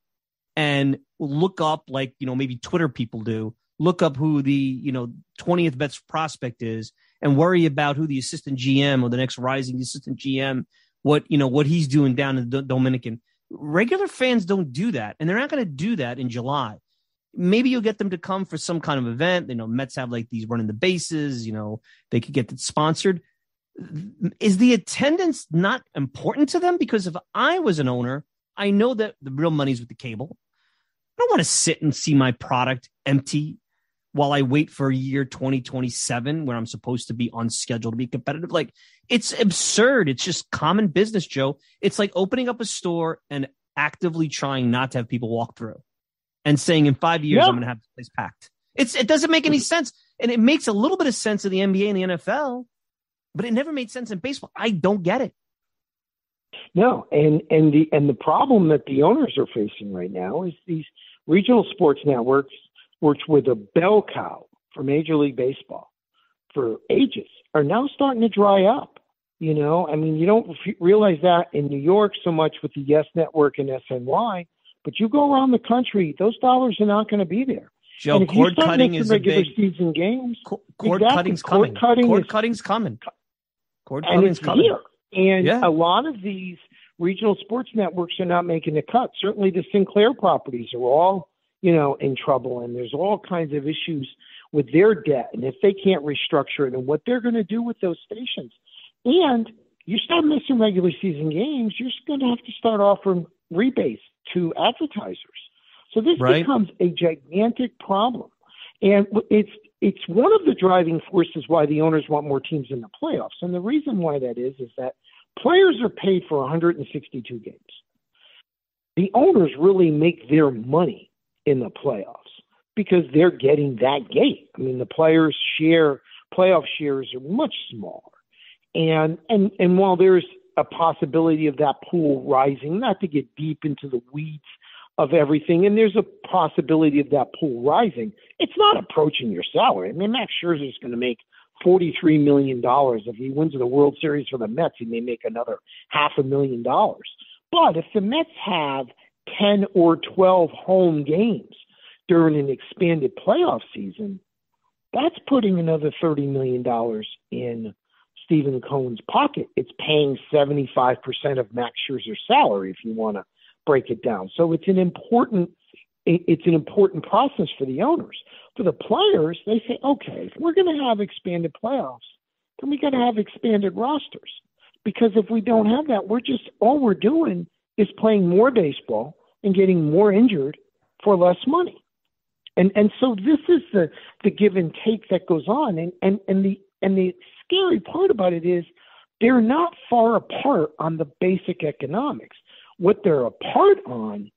Speaker 3: and look up like you know maybe Twitter people do. Look up who the you know 20th best prospect is and worry about who the assistant GM or the next rising assistant GM what you know what he's doing down in the Dominican. Regular fans don't do that, and they're not going to do that in July. Maybe you'll get them to come for some kind of event. You know, Mets have like these running the bases. You know, they could get it sponsored. Is the attendance not important to them? Because if I was an owner, I know that the real money's with the cable. I don't want to sit and see my product empty while I wait for a year 2027 where I'm supposed to be on schedule to be competitive. Like it's absurd. It's just common business, Joe. It's like opening up a store and actively trying not to have people walk through and saying in five years, I'm going to have this place packed. It's, it doesn't make any sense. And it makes a little bit of sense in the NBA and the NFL, but it never made sense in baseball. I don't get it.
Speaker 6: No, and and the and the problem that the owners are facing right now is these regional sports networks, which were the bell cow for Major League Baseball for ages, are now starting to dry up. You know, I mean, you don't realize that in New York so much with the Yes Network and SNY, but you go around the country, those dollars are not going to be there.
Speaker 3: Joe, cord cutting is
Speaker 6: regular
Speaker 3: a big
Speaker 6: season games.
Speaker 3: cord
Speaker 6: exactly.
Speaker 3: cutting's
Speaker 6: cord
Speaker 3: coming.
Speaker 6: Cutting
Speaker 3: cord
Speaker 6: is,
Speaker 3: cutting's coming. Cord
Speaker 6: and
Speaker 3: cutting's coming.
Speaker 6: here. And
Speaker 3: Yeah.
Speaker 6: a lot of these regional sports networks are not making the cut. Certainly, the Sinclair properties are all, you know, in trouble, and there's all kinds of issues with their debt, and if they can't restructure it, and what they're going to do with those stations. And you start missing regular season games, you're just going to have to start offering rebates to advertisers. So this
Speaker 3: Right.
Speaker 6: becomes a gigantic problem, and it's it's one of the driving forces why the owners want more teams in the playoffs. And the reason why that is is that players are paid for 162 games. The owners really make their money in the playoffs because they're getting that gate. I mean, the players' share playoff shares are much smaller, and and and while there's a possibility of that pool rising, not to get deep into the weeds of everything, and there's a possibility of that pool rising. It's not approaching your salary. I mean, Max Scherzer is going to make forty-three million dollars if he wins the World Series for the Mets. He may make another half a million dollars. But if the Mets have ten or twelve home games during an expanded playoff season, that's putting another thirty million dollars in Stephen Cohen's pocket. It's paying seventy-five percent of Max Scherzer's salary, if you want to break it down. So it's an important it's an important process for the owners. For the players, they say, okay, if we're going to have expanded playoffs, then we got to have expanded rosters. Because if we don't have that, we're just all we're doing is playing more baseball and getting more injured for less money. And and so this is the the give and take that goes on. And and and the and the scary part about it is they're not far apart on the basic economics. What they're apart on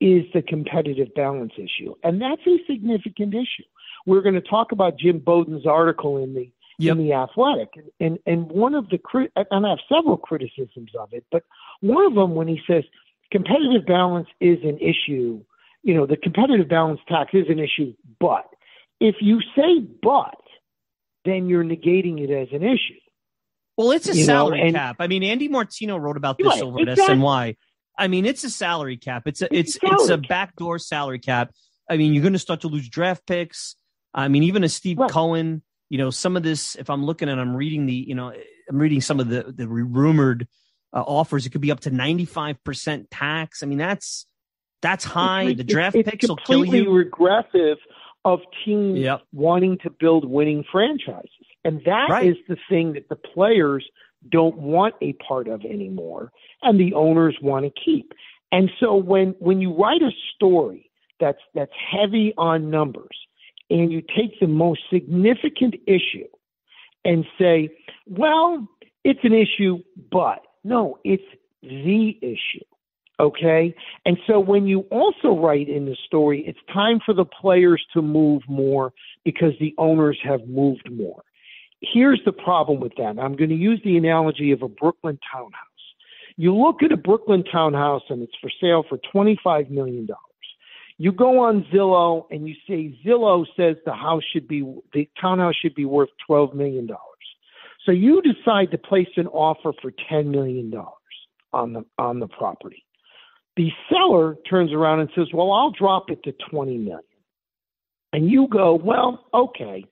Speaker 6: is the competitive balance issue, and that's a significant issue. We're going to talk about Jim Bowden's article in the
Speaker 3: Yep.
Speaker 6: in the Athletic, and and one of the crit- and I have several criticisms of it, but one of them when he says competitive balance is an issue, you know, the competitive balance tax is an issue, but if you say but, then you're negating it as an issue.
Speaker 3: Well, it's a
Speaker 6: You know,
Speaker 3: salary
Speaker 6: and-
Speaker 3: cap. I mean, Andy Martino wrote about this
Speaker 6: Right,
Speaker 3: over at
Speaker 6: exactly.
Speaker 3: SNY. I mean, it's a salary cap. It's a it's
Speaker 6: It's a
Speaker 3: it's a backdoor salary cap. I mean, you're going to start to lose draft picks. I mean, even a Steve
Speaker 6: Right.
Speaker 3: Cohen. You know, some of this. If I'm looking and I'm reading the, you know, I'm reading some of the the rumored uh, offers. It could be up to 95 percent tax. I mean, that's that's high.
Speaker 6: It's-
Speaker 3: the draft
Speaker 6: it's
Speaker 3: picks will kill
Speaker 6: completely
Speaker 3: you.
Speaker 6: regressive of teams
Speaker 3: Yep.
Speaker 6: wanting to build winning franchises, and that is
Speaker 3: Right.
Speaker 6: the thing that the players don't want a part of anymore and the owners want to keep. And so when when you write a story that's that's heavy on numbers and you take the most significant issue and say, well, it's an issue, but no, it's the issue. Okay. And so when you also write in the story, it's time for the players to move more because the owners have moved more. Here's the problem with that. I'm going to use the analogy of a Brooklyn townhouse. You look at a Brooklyn townhouse and it's for sale for $25 million. You go on Zillow and you say Zillow says the house should be the townhouse should be worth $12 million. So you decide to place an offer for $10 million on the on the property. The seller turns around and says, "Well, I'll drop it to 20 million." And you go, "Well, okay.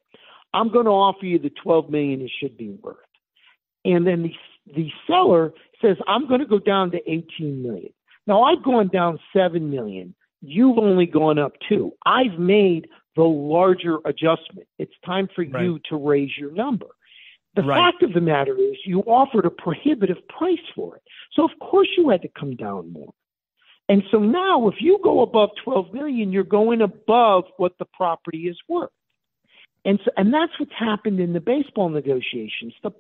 Speaker 6: I'm going to offer you the 12 million it should be worth." And then the the seller says, "I'm going to go down to 18 million." Now I've gone down 7 million. You've only gone up 2. I've made the larger adjustment. It's time for right. you to raise your number. The right. fact of the matter is, you offered a prohibitive price for it. So, of course, you had to come down more. And so now, if you go above 12 million, you're going above what the property is worth. And so, and that's what's happened in the baseball negotiations. The,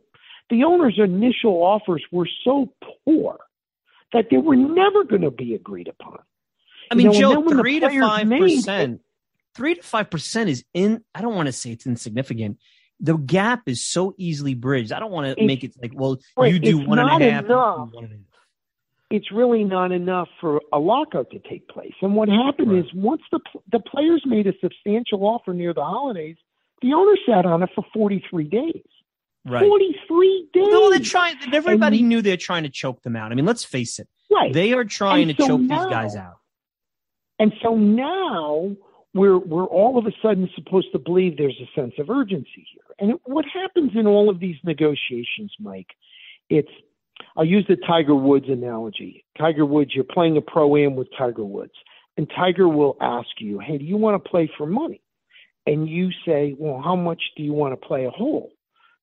Speaker 6: the owner's initial offers were so poor that they were never going to be agreed upon.
Speaker 3: I mean, you know, Joe, three to five percent, three to five percent is in. I don't want to say it's insignificant the gap is so easily bridged. I don't want to make it like, well, you do one and a half. Enough.
Speaker 6: It's really not enough for a lockout to take place. And what happened right. is once the the players made a substantial offer near the holidays, the owner sat on it for 43 days. Right. 43 days.
Speaker 3: No, they're trying. Everybody and, knew they're trying to choke them out. I mean, let's face it. Right. They are trying and to so choke now, these guys out.
Speaker 6: And so now we're we're all of a sudden supposed to believe there's a sense of urgency here. And what happens in all of these negotiations, Mike, it's I'll use the Tiger Woods analogy. Tiger Woods, you're playing a pro am with Tiger Woods, and Tiger will ask you, "Hey, do you want to play for money?" And you say, "Well, how much do you want to play a hole?"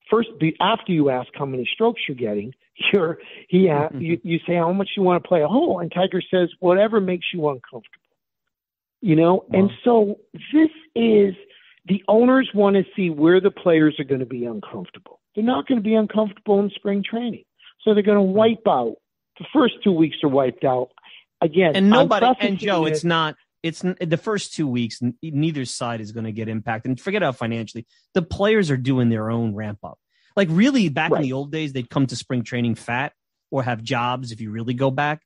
Speaker 6: First, after you ask how many strokes you're getting, you're he mm-hmm. you, you say how much you want to play a hole, and Tiger says, "Whatever makes you uncomfortable." You know, wow. and so this is the owners want to see where the players are going to be uncomfortable. They're not going to be uncomfortable in spring training. So they're going to mm-hmm. wipe out. The first two weeks are wiped out. Again,
Speaker 3: and nobody, and Joe, it, it's not, it's the first two weeks, neither side is going to get impacted. And forget about financially, the players are doing their own ramp up. Like really, back right. in the old days, they'd come to spring training fat or have jobs if you really go back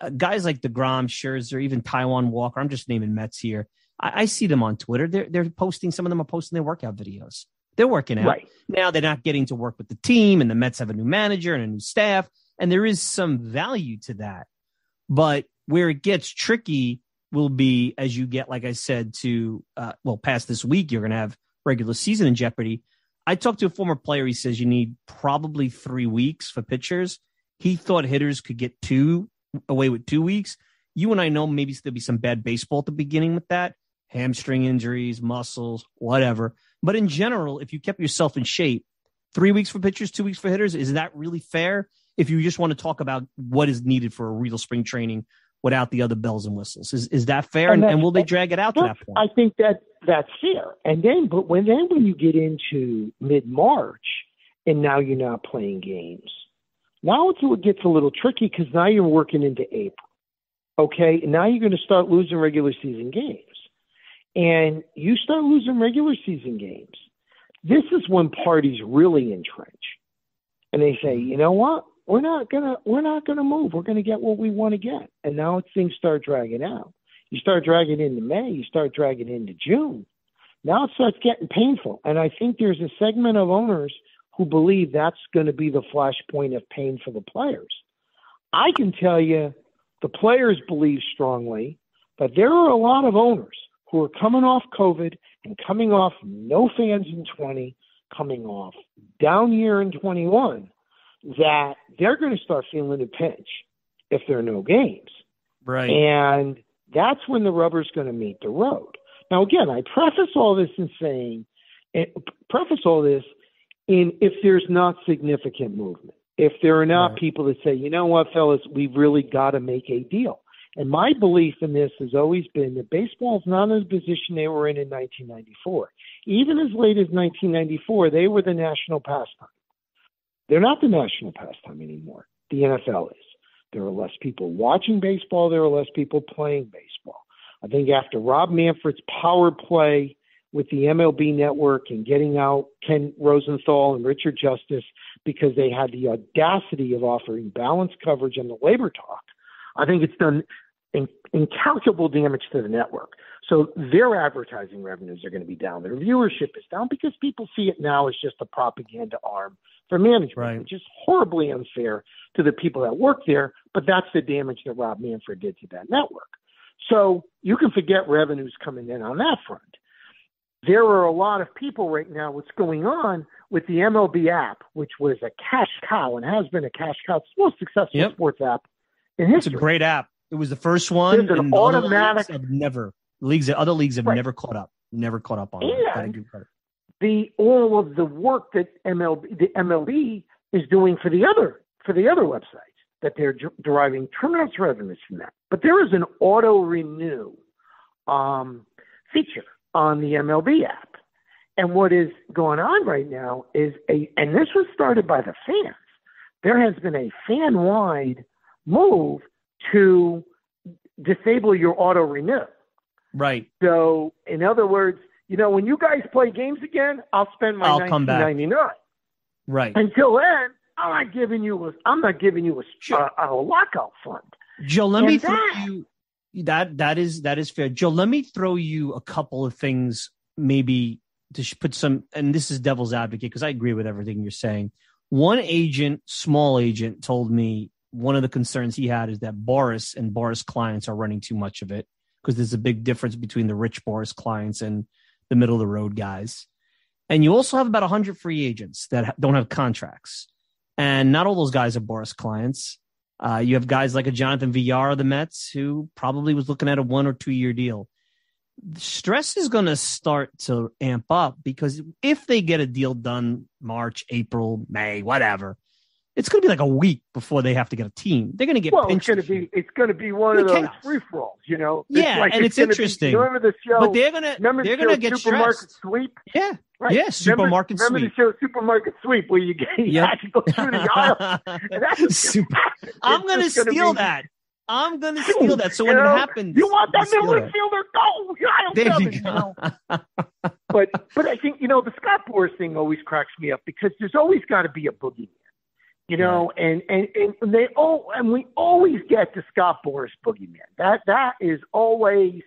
Speaker 3: uh, guys like DeGrom, Scherzer, even Taijuan Walker, I'm just naming Mets here. I, I, see them on Twitter. They're, they're posting, some of them are posting their workout videos. They're working out. Right. Now they're not getting to work with the team, and the Mets have a new manager and a new staff, and there is some value to that. But where it gets tricky will be as you get, like I said, to, uh, well, past this week, you're going to have regular season in jeopardy. I talked to a former player. He says you need probably three weeks for pitchers. He thought hitters could get two away with two weeks. You and I know maybe there'll be some bad baseball at the beginning with that hamstring injuries, muscles, whatever. But in general, if you kept yourself in shape, three weeks for pitchers, two weeks for hitters, is that really fair? If you just want to talk about what is needed for a real spring training without the other bells and whistles, is is that fair? And, and, and will they drag it out to that point?
Speaker 6: I think that that's fair. And then, but when then when you get into mid March, and now you're not playing games, now it gets a little tricky because now you're working into April. Okay, now you're going to start losing regular season games, and you start losing regular season games. This is when parties really entrench, and they say, you know what? We're not gonna we're not gonna move. We're gonna get what we want to get. And now things start dragging out. You start dragging into May. You start dragging into June. Now it starts getting painful. And I think there's a segment of owners who believe that's going to be the flashpoint of pain for the players. I can tell you the players believe strongly, but there are a lot of owners who are coming off COVID and coming off no fans in 20, coming off down year in 21, that they're going to start feeling a pinch if there are no games.
Speaker 3: Right.
Speaker 6: And that's when the rubber's going to meet the road. Now, again, I preface all this in saying, eh, preface all this in if there's not significant movement. if there are not
Speaker 3: Right.
Speaker 6: people that say, you know what, fellas, we've really got to make a deal. And my belief in this has always been that baseball's not in the position they were in in 1994. Even as late as 1994, they were the national pastime. They're not the national pastime anymore. The NFL is. There are less people watching baseball. There are less people playing baseball. I think after Rob Manfred's power play with the MLB network and getting out Ken Rosenthal and Richard Justice because they had the audacity of offering balanced coverage on the labor talk, I think it's done in, incalculable damage to the network. So their advertising revenues are going to be down. Their viewership is down because people see it now as just a propaganda arm for management,
Speaker 3: Right.
Speaker 6: which is horribly unfair to the people that work there. But that's the damage that Rob Manfred did to that network. So you can forget revenues coming in on that front. There are a lot of people right now. What's going on with the MLB app, which was a cash cow and has been a cash cow, it's the most successful
Speaker 3: Yep.
Speaker 6: sports app in
Speaker 3: It's a great app. It was the first one.
Speaker 6: There's an automatic-
Speaker 3: leagues never leagues. Other leagues have
Speaker 6: Right.
Speaker 3: never caught up. Never caught up on it.
Speaker 6: And-
Speaker 3: credit.
Speaker 6: the all of the work that MLB the MLB is doing for the other for the other websites that they're der- deriving tremendous revenues from that. But there is an auto renew um, feature on the MLB app, and what is going on right now is a and this was started by the fans. There has been a fan wide move to disable your auto renew.
Speaker 3: Right.
Speaker 6: So, in other words, you know, when you guys play games again, I'll spend my
Speaker 3: I'll come back. Right.
Speaker 6: Until then, I'm not giving you a, I'm not giving you a,
Speaker 3: Sure.
Speaker 6: a, a lockout fund.
Speaker 3: Joe, let me
Speaker 6: And
Speaker 3: throw you that that is that is fair. Joe, let me throw you a couple of things maybe to put some and this is devil's advocate because I agree with everything you're saying. One agent, small agent told me one of the concerns he had is that Boras and Boras clients are running too much of it because there's a big difference between the rich Boras clients and the middle of the road guys. And you also have about 100 free agents that don't have contracts. And not all those guys are Boras clients. Uh, you have guys like a Jonathan Villar of the Mets who probably was looking at a one or two year deal. Stress is going to start to amp up because if they get a deal done March, April, May, whatever, it's going to be like a week before they have to get a team. They're going to get
Speaker 6: Well, it's going to be, it's going to be one of those free for alls, you know?
Speaker 3: Yeah,
Speaker 6: like
Speaker 3: and it's
Speaker 6: be-
Speaker 3: interesting.
Speaker 6: remember the show?
Speaker 3: but they're going to
Speaker 6: remember
Speaker 3: they're
Speaker 6: the
Speaker 3: going to
Speaker 6: show
Speaker 3: get
Speaker 6: Supermarket
Speaker 3: stressed.
Speaker 6: Sweep?
Speaker 3: Yeah,
Speaker 6: Right.
Speaker 3: yeah, supermarket
Speaker 6: remember
Speaker 3: sweep.
Speaker 6: Remember the show Supermarket Sweep where you, get, you
Speaker 3: Yep.
Speaker 6: had to go through the aisle? And that's
Speaker 3: Super. I'm going to steal
Speaker 6: be-
Speaker 3: that. I'm going to steal that. So when
Speaker 6: You
Speaker 3: it happens,
Speaker 6: You want that middle infielder? Go! You're aisle
Speaker 3: There you
Speaker 6: you
Speaker 3: go.
Speaker 6: but but I think you know the Scott Boras thing always cracks me up because there's always got to be a boogeyman, you know, and, and and they all, and we always get the Scott Boras boogeyman. That that is always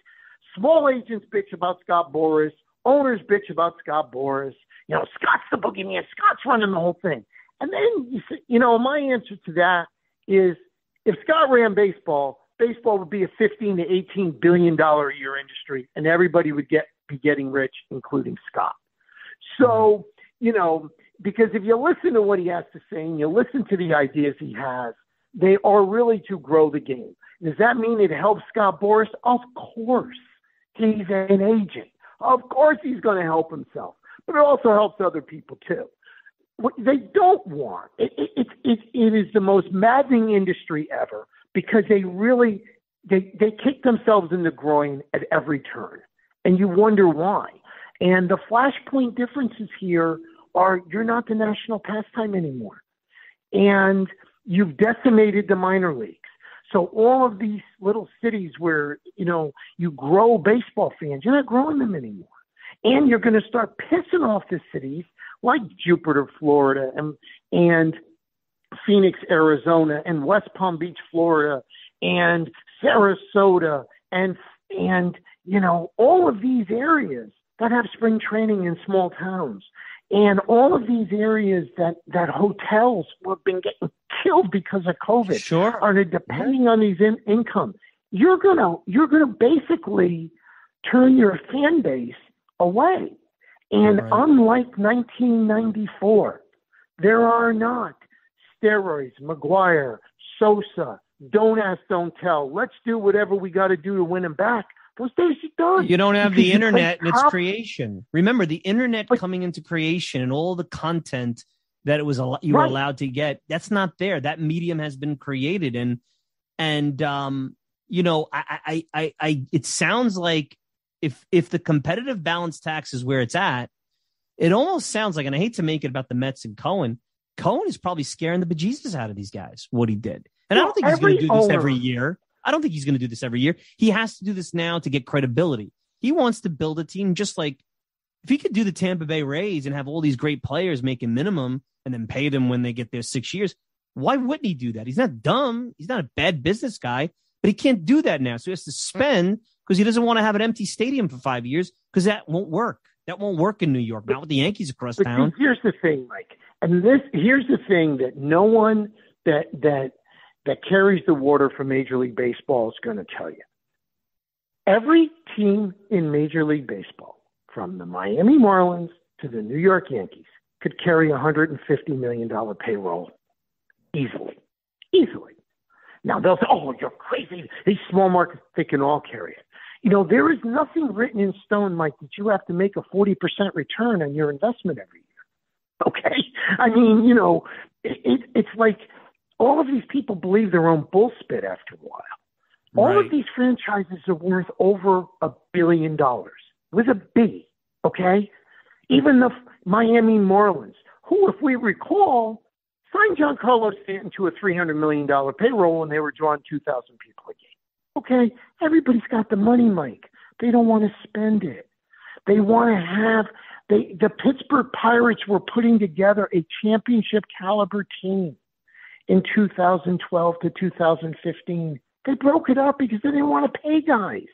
Speaker 6: small agents bitch about Scott Boras, owners bitch about Scott Boras. You know, Scott's the boogeyman. Scott's running the whole thing. And then you say, you know, my answer to that is if Scott ran baseball, baseball would be a 15 to 18 billion dollar a year industry, and everybody would get be getting rich, including Scott. So, you know, because if you listen to what he has to say and you listen to the ideas he has, they are really to grow the game. Does that mean it helps Scott Boras? Of course. He's an agent. Of course he's going to help himself, but it also helps other people too. What they don't want, it, it, it, it, is the most maddening industry ever because they really, they, they kick themselves in the groin at every turn. And you wonder why. And the flashpoint differences here are you're not the national pastime anymore. And you've decimated the minor leagues. So all of these little cities where, you know, you grow baseball fans, you're not growing them anymore. And you're going to start pissing off the cities like Jupiter, Florida, and and Phoenix, Arizona, and West Palm Beach, Florida, and Sarasota, and and you know all of these areas that have spring training in small towns, and all of these areas that that hotels have been getting killed because of COVID
Speaker 3: Sure.
Speaker 6: are depending on these in- income. You're gonna you're gonna basically turn your fan base away. And
Speaker 3: Right.
Speaker 6: unlike 1994, there are not steroids, McGwire, Sosa, don't ask, don't tell. Let's do whatever we got to do to win them back. Those days are done.
Speaker 3: You don't have
Speaker 6: Because
Speaker 3: the internet and its creation. Remember, the internet
Speaker 6: But-
Speaker 3: coming into creation and all the content that it was a you were allowed to get. That's not there. That medium has been created, and and um, you know, I, I, I, I, it sounds like if if the competitive balance tax is where it's at, it almost sounds like, and I hate to make it about the Mets and Cohen. Cohen is probably scaring the bejesus out of these guys. What he did, and well, I don't think he's going to do this owner. every year. I don't think he's going to do this every year. He has to do this now to get credibility. He wants to build a team just like if he could do the Tampa Bay Rays and have all these great players making minimum and then pay them when they get their six years, why wouldn't he do that? He's not dumb. He's not a bad business guy, but he can't do that now. So he has to spend because he doesn't want to have an empty stadium for five years because that won't work. That won't work in New York, not with the Yankees across
Speaker 6: but
Speaker 3: town.
Speaker 6: Here's the thing, Mike. And this here's the thing that no one that that that carries the water for Major League Baseball is going to tell you. Every team in Major League Baseball, from the Miami Marlins to the New York Yankees, could carry a $150 million payroll easily. Easily. Now they'll say, oh, you're crazy. These small markets, they can all carry it. You know, there is nothing written in stone, Mike, that you have to make a 40% return on your investment every year. Okay? I mean, you know, it, it, it's like all of these people believe their own bullspit after a while. All right. of these franchises are worth over a billion dollars with a B. Okay? Even the Miami Marlins, who, if we recall, signed Giancarlo Stanton to a $300 million payroll when they were drawing 2,000 people a game. Okay, everybody's got the money, Mike. They don't want to spend it. They want to have they the Pittsburgh Pirates were putting together a championship caliber team in 2012 to 2015. They broke it up because they didn't want to pay guys.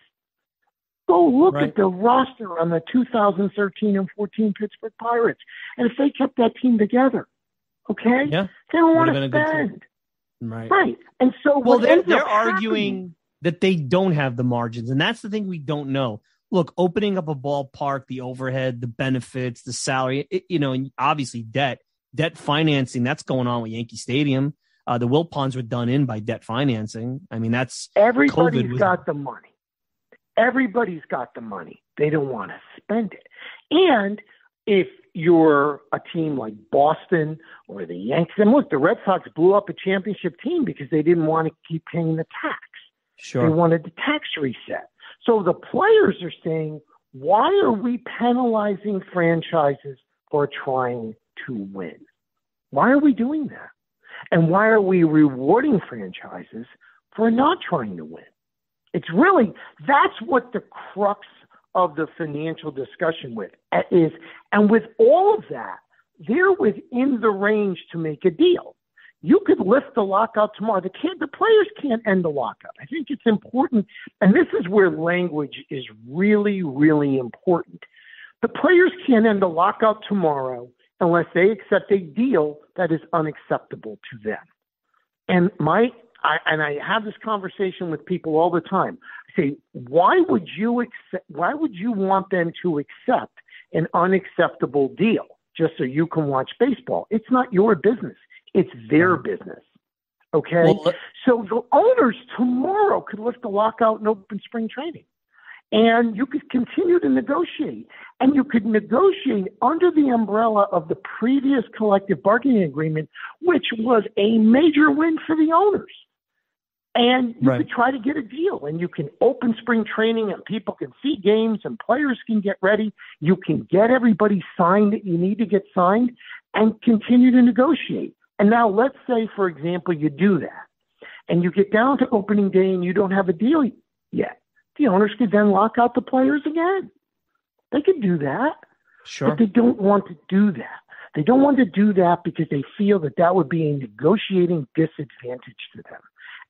Speaker 6: Go look right. at the roster on the 2013 and 14 Pittsburgh Pirates. And if they kept that team together, okay,
Speaker 3: yeah.
Speaker 6: they don't want to spend.
Speaker 3: Right.
Speaker 6: Right. And so,
Speaker 3: well, they're, they're arguing that they don't have the margins. And that's the thing we don't know. Look, opening up a ballpark, the overhead, the benefits, the salary, it, you know, and obviously debt, debt financing, that's going on with Yankee Stadium. Uh, the Wilpons were done in by debt financing. I mean, that's
Speaker 6: everybody's
Speaker 3: was...
Speaker 6: got the money. Everybody's got the money. They don't want to spend it. And if you're a team like Boston or the Yankees, and look, the Red Sox blew up a championship team because they didn't want to keep paying the tax.
Speaker 3: Sure.
Speaker 6: They wanted the tax reset. So the players are saying, why are we penalizing franchises for trying to win? Why are we doing that? And why are we rewarding franchises for not trying to win? It's really, that's what the crux of the financial discussion with eh, is. And with all of that, they're within the range to make a deal you could lift the lockout tomorrow. The can the players can't end the lockout. I think it's important, and this is where language is really, really important. The players can't end the lockout tomorrow unless they accept a deal that is unacceptable to them. And my I, and I have this conversation with people all the time. I say, why would you accept? Why would you want them to accept an unacceptable deal just so you can watch baseball? It's not your business. It's their business. Okay. Well, so the owners tomorrow could lift the lockout and open spring training. And you could continue to negotiate. And you could negotiate under the umbrella of the previous collective bargaining agreement, which was a major win for the owners. And you right. could try to get a deal and you can open spring training and people can see games and players can get ready. You can get everybody signed that you need to get signed and continue to negotiate. And now let's say, for example, you do that and you get down to opening day and you don't have a deal yet. The owners could then lock out the players again. They could do that.
Speaker 3: Sure.
Speaker 6: But they don't want to do that. They don't want to do that because they feel that that would be a negotiating disadvantage to them.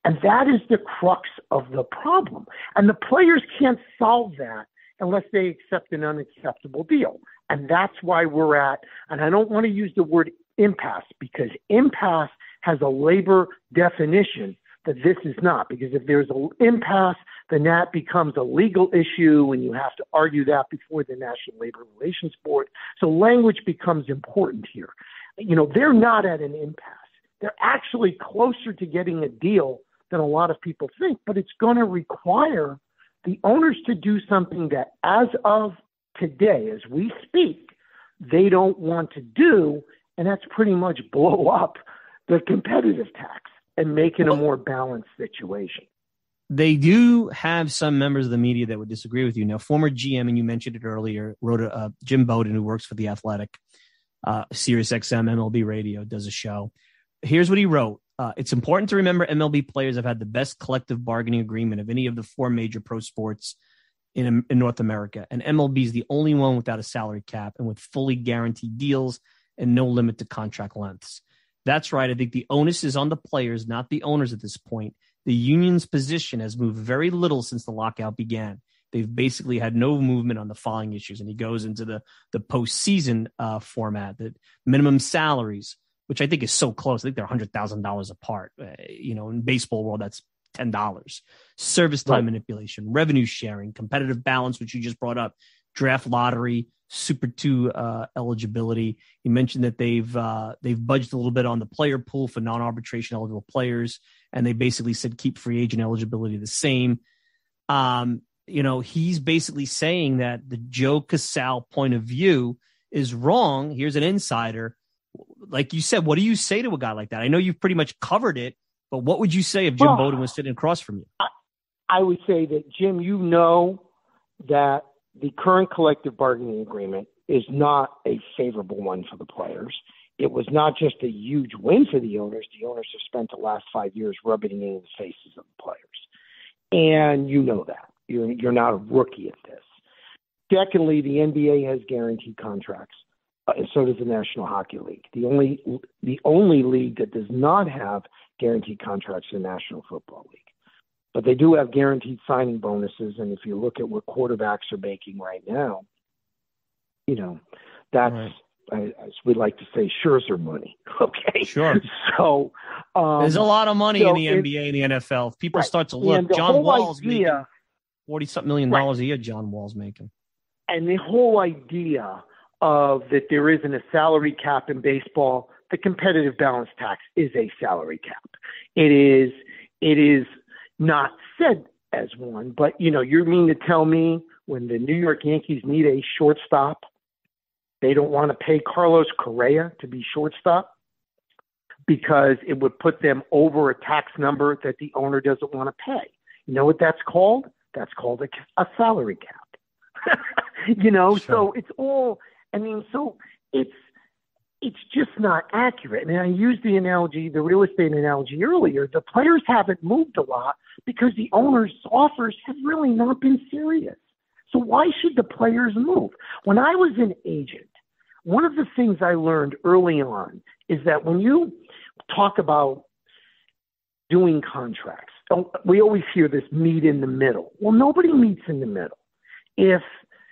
Speaker 6: And that is the crux of the problem. And the players can't solve that unless they accept an unacceptable deal. And that's why we're at, and I don't want to use the word impasse because impasse has a labor definition that this is not. Because if there's an impasse, then that becomes a legal issue and you have to argue that before the National Labor Relations Board. So language becomes important here. You know, they're not at an impasse. They're actually closer to getting a deal than a lot of people think, but it's going to require the owners to do something that, as of today, as we speak, they don't want to do, and that's pretty much blow up the competitive tax and make it a more balanced situation.
Speaker 3: They do have some members of the media that would disagree with you. Now, former GM, and you mentioned it earlier, wrote a, uh, Jim Bowden, who works for the Athletic, uh, Sirius XM, MLB Radio, does a show. Here's what he wrote. Uh, it's important to remember MLB players have had the best collective bargaining agreement of any of the four major pro sports in, in North America. And MLB is the only one without a salary cap and with fully guaranteed deals and no limit to contract lengths. That's right. I think the onus is on the players, not the owners at this point. The union's position has moved very little since the lockout began. They've basically had no movement on the following issues. And he goes into the, the postseason uh, format, that minimum salaries, which I think is so close. I think they're $100,000 apart. Uh, you know, in baseball world, that's $10. Service time right. manipulation, revenue sharing, competitive balance, which you just brought up, draft lottery, Super Two uh, eligibility. You mentioned that they've uh, they've budged a little bit on the player pool for non-arbitration eligible players, and they basically said keep free agent eligibility the same. Um, you know, he's basically saying that the Joe Casale point of view is wrong. Here's an insider. Like you said, what do you say to a guy like that? I know you've pretty much covered it, but what would you say if Jim well, Bowden was sitting across from you?
Speaker 6: I, I would say that Jim, you know that the current collective bargaining agreement is not a favorable one for the players. It was not just a huge win for the owners. The owners have spent the last five years rubbing it in the faces of the players. And you know that. You're, you're not a rookie at this. Secondly, the NBA has guaranteed contracts, uh, and so does the National Hockey League. The only, the only league that does not have guaranteed contracts is the National Football League. But they do have guaranteed signing bonuses, and if you look at what quarterbacks are making right now, you know, that's right. as we like to say, Scherzer money. Okay,
Speaker 3: sure.
Speaker 6: So um,
Speaker 3: there's a lot of money so in the NBA and the NFL. If people right. start to look, John Wall's idea, making forty something million dollars right. a year. John Wall's making,
Speaker 6: and the whole idea of that there isn't a salary cap in baseball. The competitive balance tax is a salary cap. It is. It is not said as one, but you know, you mean to tell me when the New York Yankees need a shortstop, they don't want to pay Carlos Correa to be shortstop because it would put them over a tax number that the owner doesn't want to pay. You know what that's called? That's called a, a salary cap. you know, sure. so it's all. I mean, so it's it's just not accurate. I mean, I used the analogy, the real estate analogy earlier. The players haven't moved a lot because the owners' offers have really not been serious. So why should the players move? When I was an agent, one of the things I learned early on is that when you talk about doing contracts, oh, we always hear this meet in the middle. Well, nobody meets in the middle. If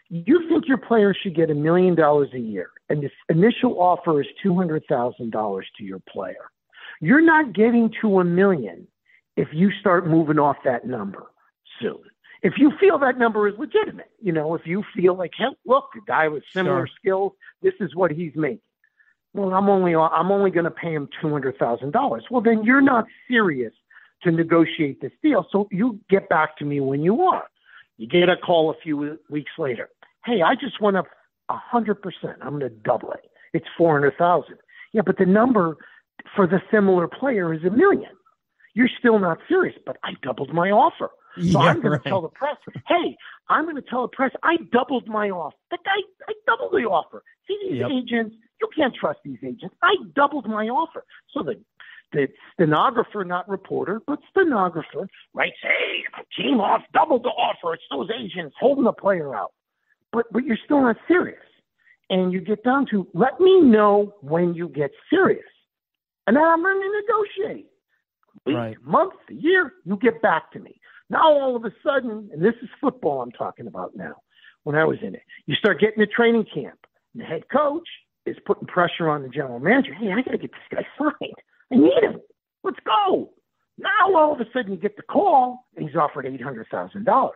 Speaker 6: you think your player should get a million dollars a year and this initial offer is $200,000 to your player. You're not getting to a million if you start moving off that number soon. If you feel that number is legitimate, you know, if you feel like, hey, look, a guy with similar sure. skills, this is what he's making. Well, I'm only I'm only going to pay him two hundred thousand dollars. Well, then you're not serious to negotiate this deal. So you get back to me when you are. You get a call a few weeks later. Hey, I just want to a hundred percent. I'm going to double it. It's four hundred thousand. Yeah, but the number for the similar player is a million. You're still not serious, but I doubled my offer. So yeah, I'm going right. to tell the press, hey, I'm going to tell the press I doubled my offer. But I, I doubled the offer. See these yep. agents, you can't trust these agents. I doubled my offer. So the the stenographer, not reporter, but stenographer, writes, hey, team off doubled the offer. It's those agents holding the player out but but you're still not serious. And you get down to let me know when you get serious, and then I'm going to negotiate. Week, right. month, a year, you get back to me. Now all of a sudden, and this is football I'm talking about now. When I was in it, you start getting to training camp. And the head coach is putting pressure on the general manager. Hey, I got to get this guy signed. I need him. Let's go. Now all of a sudden you get the call, and he's offered eight hundred thousand dollars.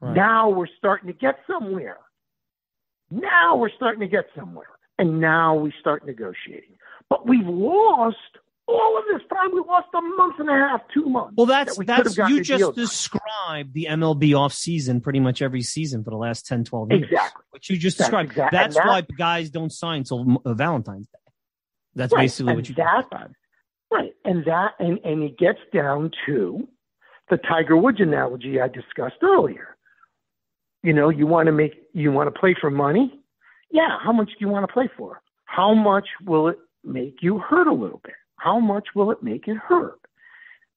Speaker 6: Right. Now we're starting to get somewhere. Now we're starting to get somewhere. And now we start negotiating. But we've lost all of this time. We lost a month and a half, two months.
Speaker 3: Well, that's that that's you just described the MLB off season pretty much every season for the last 10, 12 years.
Speaker 6: Exactly.
Speaker 3: What you just that's described. Exactly. That's, why guys don't sign until uh, Valentine's Day. That's
Speaker 6: Right,
Speaker 3: basically
Speaker 6: and
Speaker 3: what you
Speaker 6: that-
Speaker 3: talked about.
Speaker 6: Right. And that and, and it gets down to the Tiger Woods analogy I discussed earlier. You know, you want to make you want to play for money? Yeah, how much do you want to play for? How much will it make you hurt a little bit? How much will it make it hurt?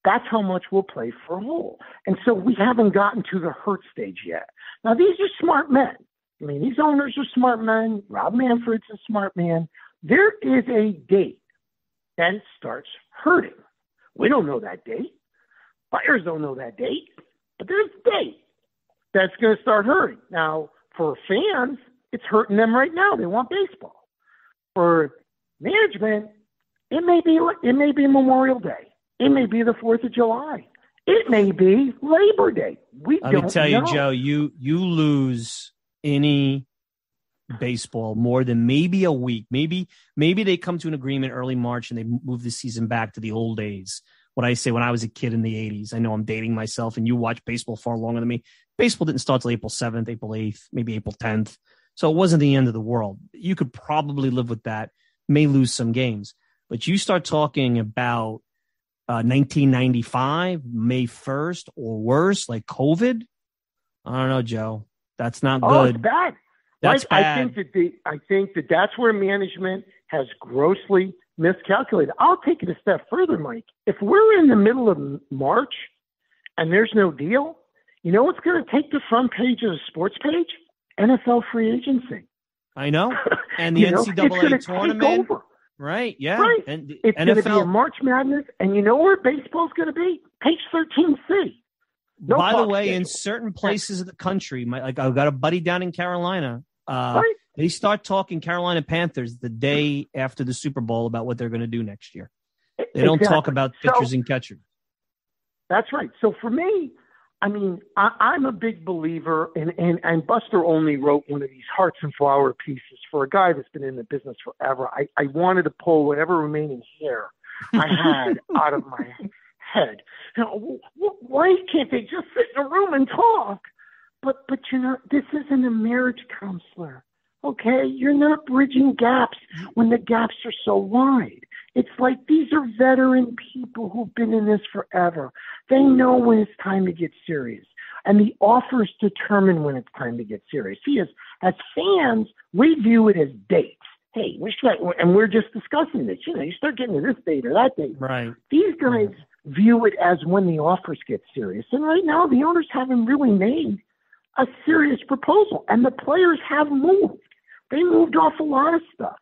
Speaker 6: That's how much we'll play for a hole. And so we haven't gotten to the hurt stage yet. Now these are smart men. I mean, these owners are smart men. Rob Manfred's a smart man. There is a date that starts hurting. We don't know that date. Buyers don't know that date, but there's a date that's going to start hurting. Now, for fans, it's hurting them right now. They want baseball. For management, it may be it may be Memorial Day. It may be the Fourth of July. It may be Labor Day. We
Speaker 3: Let
Speaker 6: don't
Speaker 3: me tell you. Joe, you you lose any baseball more than maybe a week. Maybe maybe they come to an agreement early March and they move the season back to the old days. What I say when I was a kid in the 80s. I know I'm dating myself and you watch baseball far longer than me. Baseball didn't start till April 7th, April 8th, maybe April 10th. So it wasn't the end of the world. You could probably live with that. May lose some games. But you start talking about uh, 1995, May 1st, or worse, like COVID. I don't know, Joe. That's not
Speaker 6: Oh,
Speaker 3: good.
Speaker 6: it's bad.
Speaker 3: That's
Speaker 6: Mike,
Speaker 3: bad.
Speaker 6: I think that the I think that that's where management has grossly miscalculated. I'll take it a step further, Mike. If we're in the middle of March and there's no deal, you know what's going to take the front page of the sports page? NFL free agency.
Speaker 3: I know. And the
Speaker 6: know,
Speaker 3: NCAA tournament.
Speaker 6: over.
Speaker 3: Right. Yeah.
Speaker 6: Right.
Speaker 3: And
Speaker 6: It's going to be a March Madness, and you know where baseball's going to be? Page 13C. no
Speaker 3: by the way, in certain places of the country, my, like I've got a buddy down in Carolina. Uh. They start talking Carolina Panthers the day after the Super Bowl about what they're going to do next year. They don't talk about
Speaker 6: So-
Speaker 3: pitchers and catchers.
Speaker 6: That's right. So for me, I mean, I, I'm a big believer, and, and and Buster Olney wrote one of these hearts and flower pieces for a guy that's been in the business forever. I, I wanted to pull whatever remaining hair I had out of my head. You know, wh- why can't they just sit in a room and talk? But but you know, this isn't a marriage counselor. Okay, you're not bridging gaps when the gaps are so wide. It's like these are veteran people who've been in this forever. They know when it's time to get serious. And the offers determine when it's time to get serious. See, as, as fans, we view it as dates. Hey, we should, and we're just discussing this. You know, you start getting to this date or that date.
Speaker 3: Right.
Speaker 6: These guys view it as when the offers get serious. And right now, the owners haven't really made a serious proposal. And the players have moved. They moved off a lot of stuff,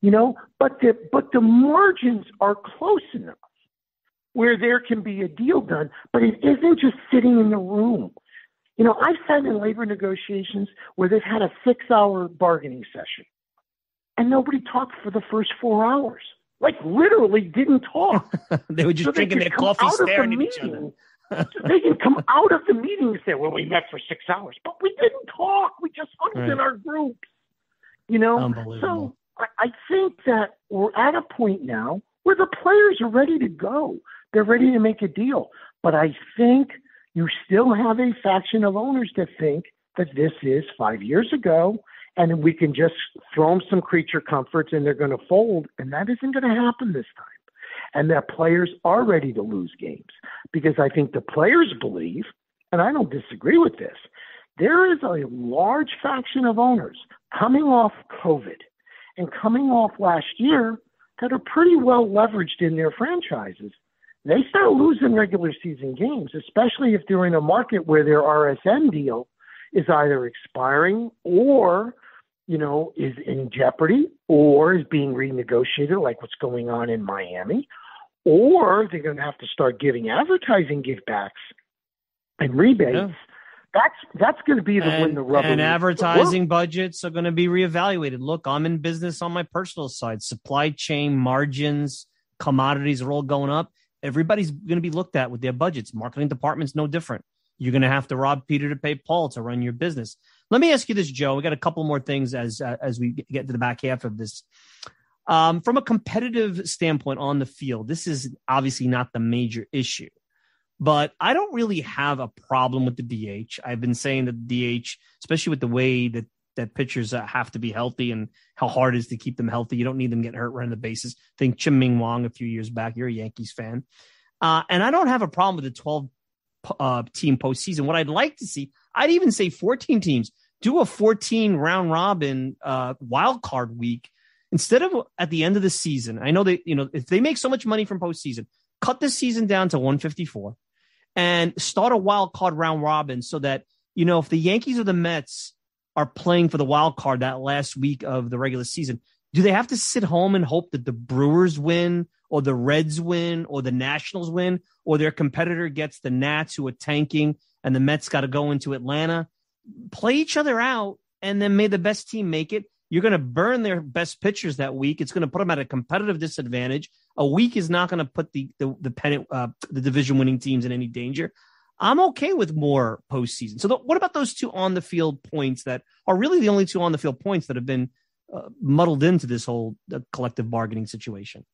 Speaker 6: you know, but the, but the margins are close enough where there can be a deal done, but it isn't just sitting in the room. You know, I've sat in labor negotiations where they've had a six hour bargaining session and nobody talked for the first four hours. Like literally didn't talk.
Speaker 3: they were just
Speaker 6: So
Speaker 3: drinking their coffee,
Speaker 6: out of the
Speaker 3: staring at each other.
Speaker 6: They can come out of the meeting and say, "Well, we met for six hours, but we didn't talk. We just hugged
Speaker 3: Right.
Speaker 6: in our groups." You know, so I, I think that we're at a point now where the players are ready to go. They're ready to make a deal. But I think you still have a faction of owners that think that this is five years ago and we can just throw them some creature comforts and they're going to fold. And that isn't going to happen this time. And that players are ready to lose games because I think the players believe, and I don't disagree with this, there is a large faction of owners coming off COVID and coming off last year that are pretty well leveraged in their franchises. They start losing regular season games, especially if they're in a market where their RSN deal is either expiring or, you know, is in jeopardy or is being renegotiated, like what's going on in Miami, or they're going to have to start giving advertising givebacks and rebates.
Speaker 3: Yeah.
Speaker 6: That's that's going to be the when
Speaker 3: and,
Speaker 6: the rubber
Speaker 3: and advertising budgets are going to be reevaluated. Look, I'm in business on my personal side. Supply chain margins, commodities are all going up. Everybody's going to be looked at with their budgets. Marketing department's no different. You're going to have to rob Peter to pay Paul to run your business. Let me ask you this, Joe. We got a couple more things as uh, as we get to the back half of this. Um, from a competitive standpoint on the field, this is obviously not the major issue but I don't really have a problem with the DH. I've been saying that the DH, especially with the way that that pitchers uh, have to be healthy and how hard it is to keep them healthy. You don't need them getting hurt running the bases. think Chien-Ming Wang a few years back. You're a Yankees fan, uh, and I don't have a problem with the 12 uh, team postseason. What I'd like to see, I'd even say 14 teams do a 14 round robin uh, wild card week instead of at the end of the season. I know that you know if they make so much money from postseason, cut the season down to 154 and start a wild card round robin so that you know if the Yankees or the Mets are playing for the wild card that last week of the regular season, do they have to sit home and hope that the Brewers win or the Reds win or the Nationals win or their competitor gets the Nats who are tanking and the Mets got to go into Atlanta? Play each other out and then may the best team make it. You're going to burn their best pitchers that week. It's going to put them at a competitive disadvantage. A week is not going to put the the the, pennant, uh, the division winning teams in any danger. I'm okay with more postseason. So, the, what about those two on the field points that are really the only two on the field points that have been uh, muddled into this whole uh, collective bargaining situation?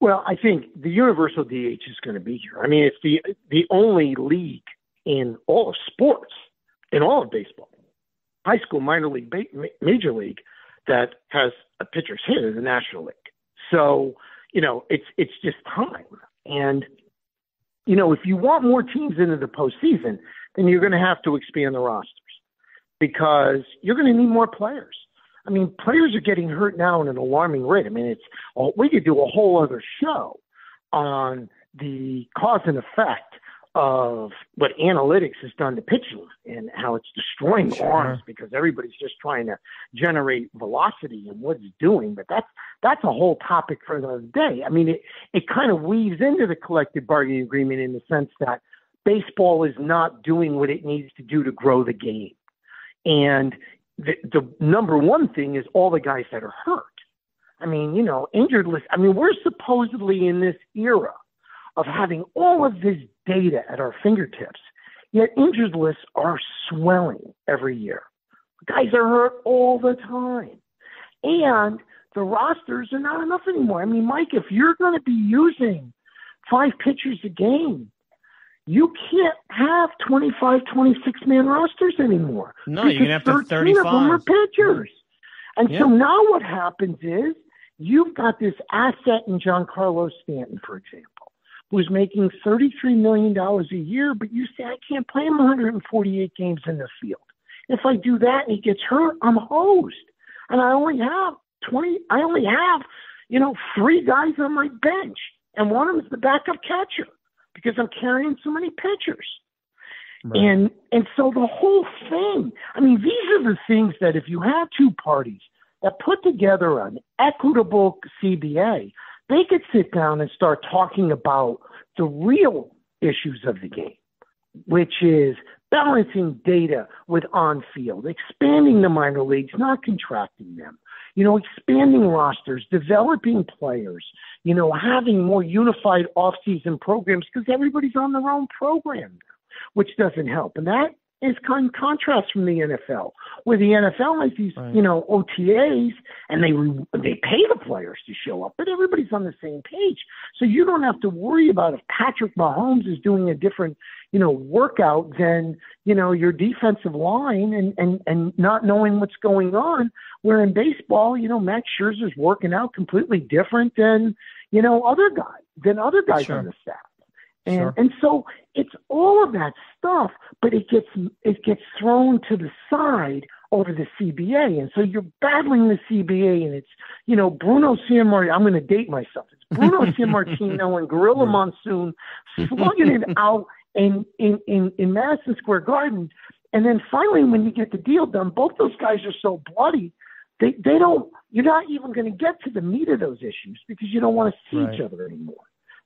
Speaker 6: Well, I think the universal DH is going to be here. I mean, it's the the only league in all of sports, in all of baseball, high school, minor league, major league, that has a pitcher's hit in the National League. So, you know, it's it's just time. And you know, if you want more teams into the postseason, then you're going to have to expand the rosters because you're going to need more players. I mean, players are getting hurt now at an alarming rate. I mean, it's we could do a whole other show on the cause and effect of what analytics has done to pitching and how it's destroying sure. arms because everybody's just trying to generate velocity and what it's doing. But that's that's a whole topic for another day. I mean, it it kind of weaves into the collective bargaining agreement in the sense that baseball is not doing what it needs to do to grow the game, and the, the number one thing is all the guys that are hurt. I mean, you know, injured list. I mean, we're supposedly in this era of having all of this data at our fingertips, yet injured lists are swelling every year. Guys are hurt all the time. And the rosters are not enough anymore. I mean, Mike, if you're going to be using five pitchers a game, you can't have 25, 26 man rosters anymore.
Speaker 3: No, you're going to have to 35.
Speaker 6: of them are pitchers. And so now what happens is you've got this asset in Giancarlo Stanton, for example who's making $33 million a year, but you say, I can't play him 148 games in the field. If I do that and he gets hurt, I'm hosed. And I only have 20, I only have, you know, three guys on my bench. And one of them is the backup catcher because I'm carrying so many pitchers. Right. And and so the whole thing, I mean, these are the things that if you have two parties that put together an equitable CBA, they could sit down and start talking about the real issues of the game, which is balancing data with on field, expanding the minor leagues, not contracting them, you know, expanding rosters, developing players, you know, having more unified off-season programs because everybody's on their own program which doesn't help. And that is con- contrast from the NFL, where the NFL has these, right. you know, OTAs, and they re- they pay the players to show up, but everybody's on the same page, so you don't have to worry about if Patrick Mahomes is doing a different, you know, workout than you know your defensive line, and and and not knowing what's going on. Where in baseball, you know, Max Scherzer's working out completely different than you know other guys than other guys sure. on the staff. And sure. and so it's all of that stuff, but it gets it gets thrown to the side over the CBA, and so you're battling the CBA, and it's you know Bruno Sammartino. I'm going to date myself. It's Bruno Sammartino and Gorilla Monsoon slugging it out in, in in in Madison Square Garden, and then finally when you get the deal done, both those guys are so bloody. They they don't. You're not even going to get to the meat of those issues because you don't want to see right. each other anymore.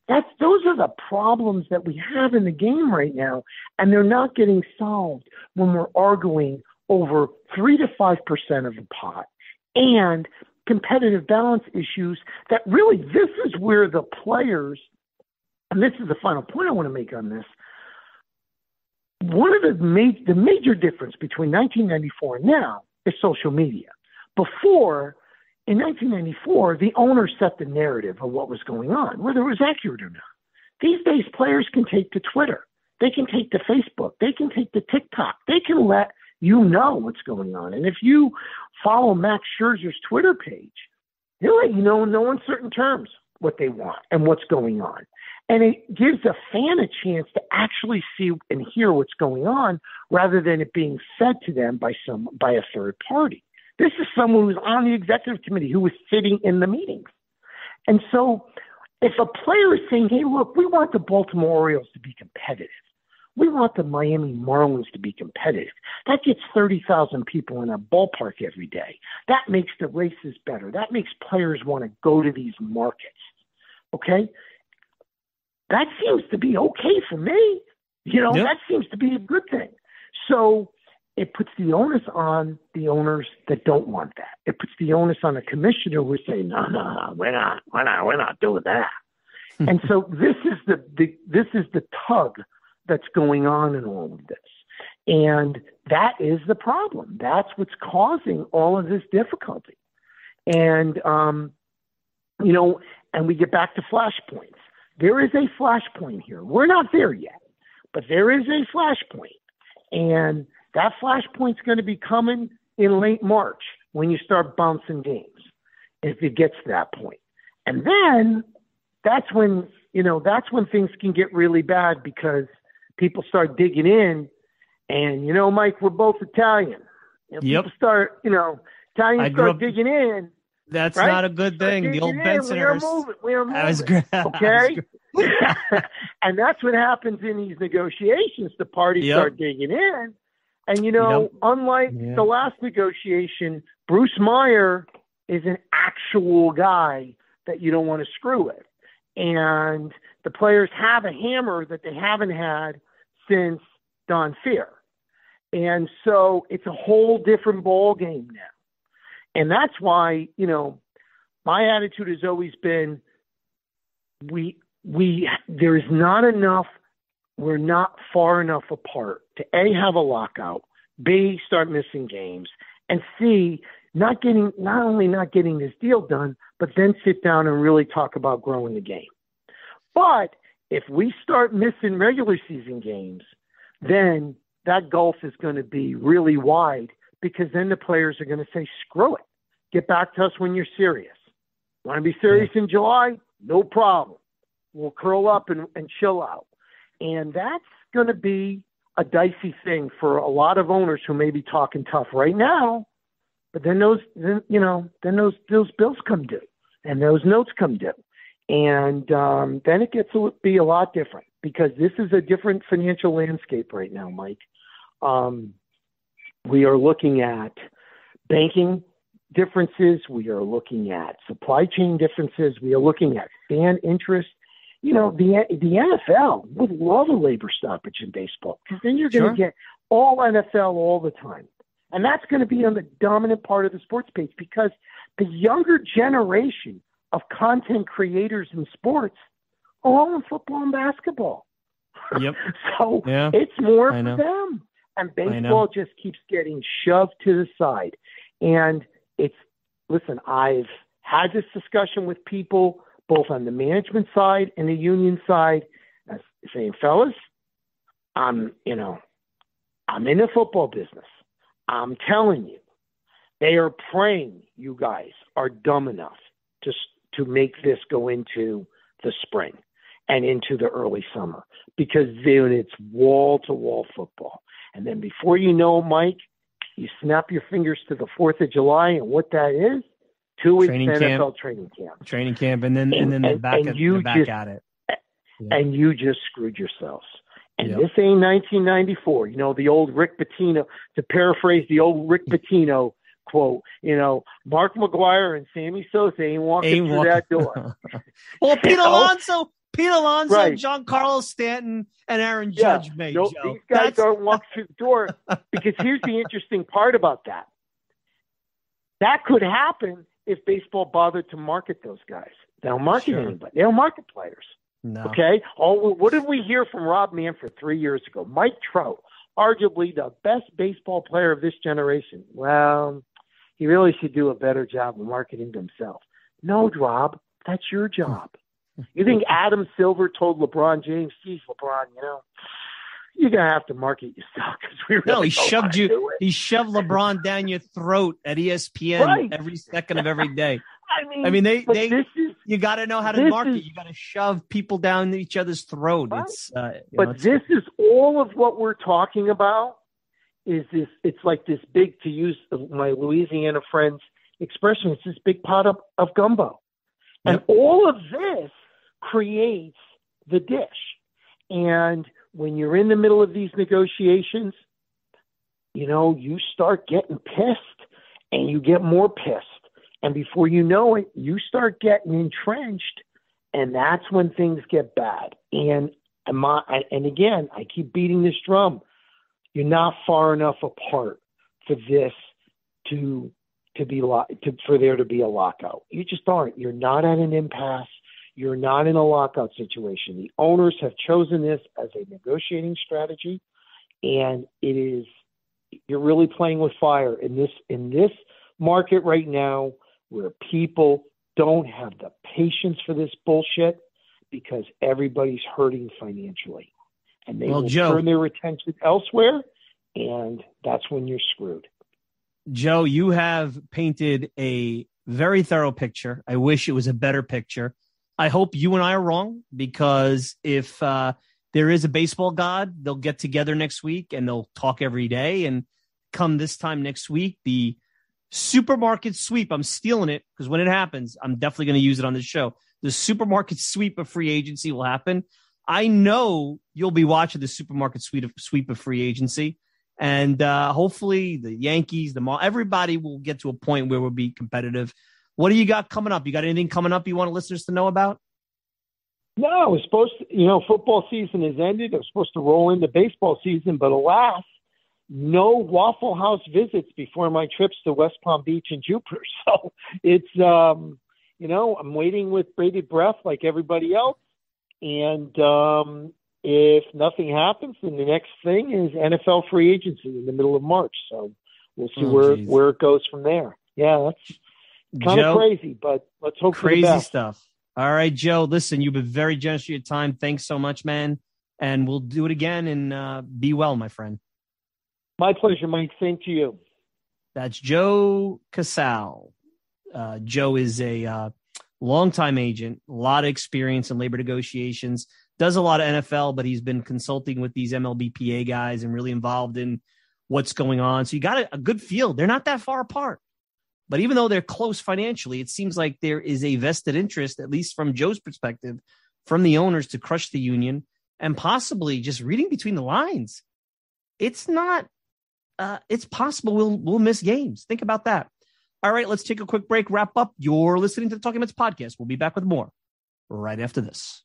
Speaker 6: That's those are the problems that we have in the game right now, and they're not getting solved when we're arguing over three to five percent of the pot and competitive balance issues that really this is where the players and this is the final point I want to make on this. One of the, ma- the major difference between 1994 and now is social media. Before, in 1994, the owner set the narrative of what was going on, whether it was accurate or not. These days, players can take to Twitter, they can take to Facebook, they can take to TikTok, they can let you know what's going on. And if you follow Max Scherzer's Twitter page, he'll let you know in no uncertain terms what they want and what's going on. And it gives a fan a chance to actually see and hear what's going on rather than it being fed to them by some by a third party. This is someone who's on the executive committee who was sitting in the meetings. And so if a player is saying, hey, look, we want the Baltimore Orioles to be competitive, we want the Miami Marlins to be competitive. That gets 30,000 people in a ballpark every day. That makes the races better. That makes players want to go to these markets. Okay? That seems to be okay for me. You know, yep. that seems to be a good thing. So it puts the onus on the owners that don't want that. It puts the onus on the commissioner who say, no, no, no, we're not, we're not, we're not doing that. and so this is the, the this is the tug that's going on in all of this. And that is the problem. That's what's causing all of this difficulty. And um, you know, and we get back to flashpoints. There is a flashpoint here. We're not there yet, but there is a flashpoint. And that flashpoint's going to be coming in late March when you start bouncing games, if it gets to that point. And then that's when, you know, that's when things can get really bad because people start digging in. And, you know, Mike, we're both Italian. You know,
Speaker 3: yep.
Speaker 6: People start, you know, Italians start up, digging in.
Speaker 3: That's
Speaker 6: right?
Speaker 3: not a good thing. The old Benson
Speaker 6: we are moving. We are moving.
Speaker 3: That was great.
Speaker 6: Okay. and that's what happens in these negotiations. The parties yep. start digging in and you know, yep. unlike yeah. the last negotiation, Bruce Meyer is an actual guy that you don't want to screw with. And the players have a hammer that they haven't had since Don Fehr. And so it's a whole different ball game now. And that's why, you know, my attitude has always been we we there's not enough we're not far enough apart to A, have a lockout, B, start missing games, and C, not getting, not only not getting this deal done, but then sit down and really talk about growing the game. But if we start missing regular season games, then that gulf is going to be really wide because then the players are going to say, screw it. Get back to us when you're serious. Want to be serious in July? No problem. We'll curl up and, and chill out. And that's going to be a dicey thing for a lot of owners who may be talking tough right now. But then those, then, you know, then those those bills come due, and those notes come due, and um, then it gets to be a lot different because this is a different financial landscape right now, Mike. Um, we are looking at banking differences. We are looking at supply chain differences. We are looking at fan interest you know, the the NFL would love a labor stoppage in baseball because then you're going to sure. get all NFL all the time, and that's going to be on the dominant part of the sports page because the younger generation of content creators in sports are all in football and basketball.
Speaker 3: Yep.
Speaker 6: so
Speaker 3: yeah.
Speaker 6: it's more for them, and baseball just keeps getting shoved to the side. And it's listen, I've had this discussion with people both on the management side and the union side, saying, fellas, I'm, you know, I'm in the football business. I'm telling you, they are praying you guys are dumb enough to to make this go into the spring and into the early summer because then it's wall to wall football. And then before you know, Mike, you snap your fingers to the Fourth of July, and what that is two weeks training NFL camp, training camp,
Speaker 3: training camp, and then and, and then and, back, and you back
Speaker 6: just,
Speaker 3: at it.
Speaker 6: Yeah. And you just screwed yourselves. And yep. this ain't 1994. You know the old Rick Pitino. To paraphrase the old Rick Pitino quote, you know, Mark McGwire and Sammy Sosa ain't walking ain't through walking. that door.
Speaker 3: well, Pete oh. Alonso, Pete Alonso, right. Carlos Stanton, and Aaron Judge yeah. may.
Speaker 6: Nope,
Speaker 3: Joe.
Speaker 6: these guys That's... don't walk through the door because here's the interesting part about that. That could happen if baseball bothered to market those guys. They don't market sure. anybody. They don't market players.
Speaker 3: No.
Speaker 6: Okay. All what did we hear from Rob Manfred three years ago? Mike Trout, arguably the best baseball player of this generation. Well, he really should do a better job of marketing himself. No, Rob, that's your job. You think Adam Silver told LeBron James, geez, LeBron, you know, you're gonna have to market yourself because we really
Speaker 3: no, he shoved you. He shoved LeBron down your throat at ESPN
Speaker 6: Right.
Speaker 3: every second of every day.
Speaker 6: I mean,
Speaker 3: I mean, they they
Speaker 6: this is
Speaker 3: you got to know how to market.
Speaker 6: is-
Speaker 3: you got to shove people down each other's throat.
Speaker 6: Right.
Speaker 3: It's uh, you
Speaker 6: but
Speaker 3: know, it's-
Speaker 6: this is all of what we're talking about is this it's like this big to use my louisiana friends expression it's this big pot of, of gumbo and all of this creates the dish and when you're in the middle of these negotiations you know you start getting pissed and you get more pissed and before you know it you start getting entrenched and that's when things get bad and and again, I keep beating this drum. You're not far enough apart for this to to be to for there to be a lockout. You just aren't. You're not at an impasse. You're not in a lockout situation. The owners have chosen this as a negotiating strategy, and it is you're really playing with fire in this in this market right now where people don't have the patience for this bullshit because everybody's hurting financially. And they
Speaker 3: Well,
Speaker 6: will
Speaker 3: Joe-
Speaker 6: turn their attention elsewhere, and that's when you're screwed.
Speaker 3: Joe, you have painted a very thorough picture. I wish it was a better picture. I hope you and I are wrong because if uh, there is a baseball god, they'll get together next week and they'll talk every day. And come this time next week, the supermarket sweep, I'm stealing it because when it happens, I'm definitely going to use it on the show. The supermarket sweep of free agency will happen. I know you'll be watching the supermarket sweep of, sweep of free agency. And uh, hopefully the Yankees, the mall, everybody will get to a point where we'll be competitive. What do you got coming up? You got anything coming up you want listeners to know about?
Speaker 6: No, I was supposed to, you know, football season has ended. I was supposed to roll into baseball season, but alas, no Waffle House visits before my trips to West Palm Beach and Jupiter. So it's, um, you know, I'm waiting with bated breath like everybody else. And um, if nothing happens, then the next thing is NFL free agency in the middle of March. So we'll see
Speaker 3: Oh,
Speaker 6: where
Speaker 3: geez.
Speaker 6: where it goes from there. Yeah, that's kind of crazy, but let's hope
Speaker 3: crazy stuff. All right, Joe. Listen, you've been very generous with your time. Thanks so much, man. And we'll do it again. And uh, be well, my friend.
Speaker 6: My pleasure, Mike. Same to you.
Speaker 3: That's Joe Casal. Uh, Joe is a uh, longtime agent, a lot of experience in labor negotiations, does a lot of NFL, but he's been consulting with these MLBPA guys and really involved in what's going on. So you got a, a good feel. They're not that far apart. But even though they're close financially, it seems like there is a vested interest, at least from Joe's perspective, from the owners to crush the union and possibly just reading between the lines. It's not uh, it's possible we'll we'll miss games. Think about that. All right, let's take a quick break, wrap up. You're listening to the Talking Mets podcast. We'll be back with more right after this.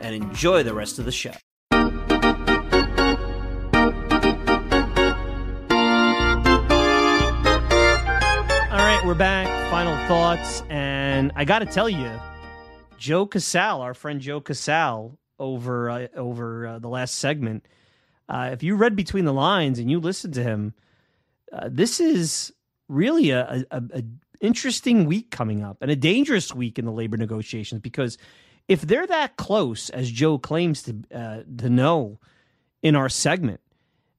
Speaker 3: and enjoy the rest of the show. All right, we're back. Final thoughts. And I got to tell you, Joe Casal, our friend Joe Casal, over uh, over uh, the last segment, uh, if you read between the lines and you listened to him, uh, this is really a, a, a interesting week coming up and a dangerous week in the labor negotiations because if they're that close as Joe claims to uh, to know in our segment,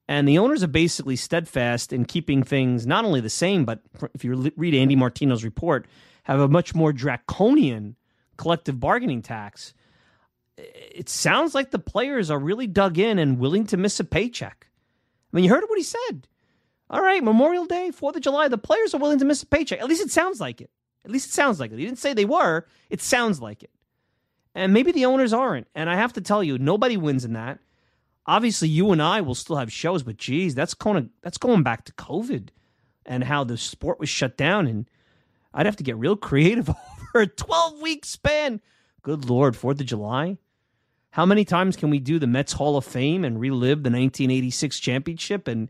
Speaker 3: and the owners are basically steadfast in keeping things not only the same, but if you read Andy Martino's report, have a much more draconian collective bargaining tax. It sounds like the players are really dug in and willing to miss a paycheck. I mean, you heard what he said. All right, Memorial Day, Fourth of July, the players are willing to miss a paycheck. At least it sounds like it. At least it sounds like it. He didn't say they were. It sounds like it. And maybe the owners aren't. And I have to tell you, nobody wins in that. Obviously, you and I will still have shows, but geez, that's going that's going back to COVID and how the sport was shut down. And I'd have to get real creative over a 12 week span. Good Lord, Fourth of July. How many times can we do the Mets Hall of Fame and relive the 1986 championship and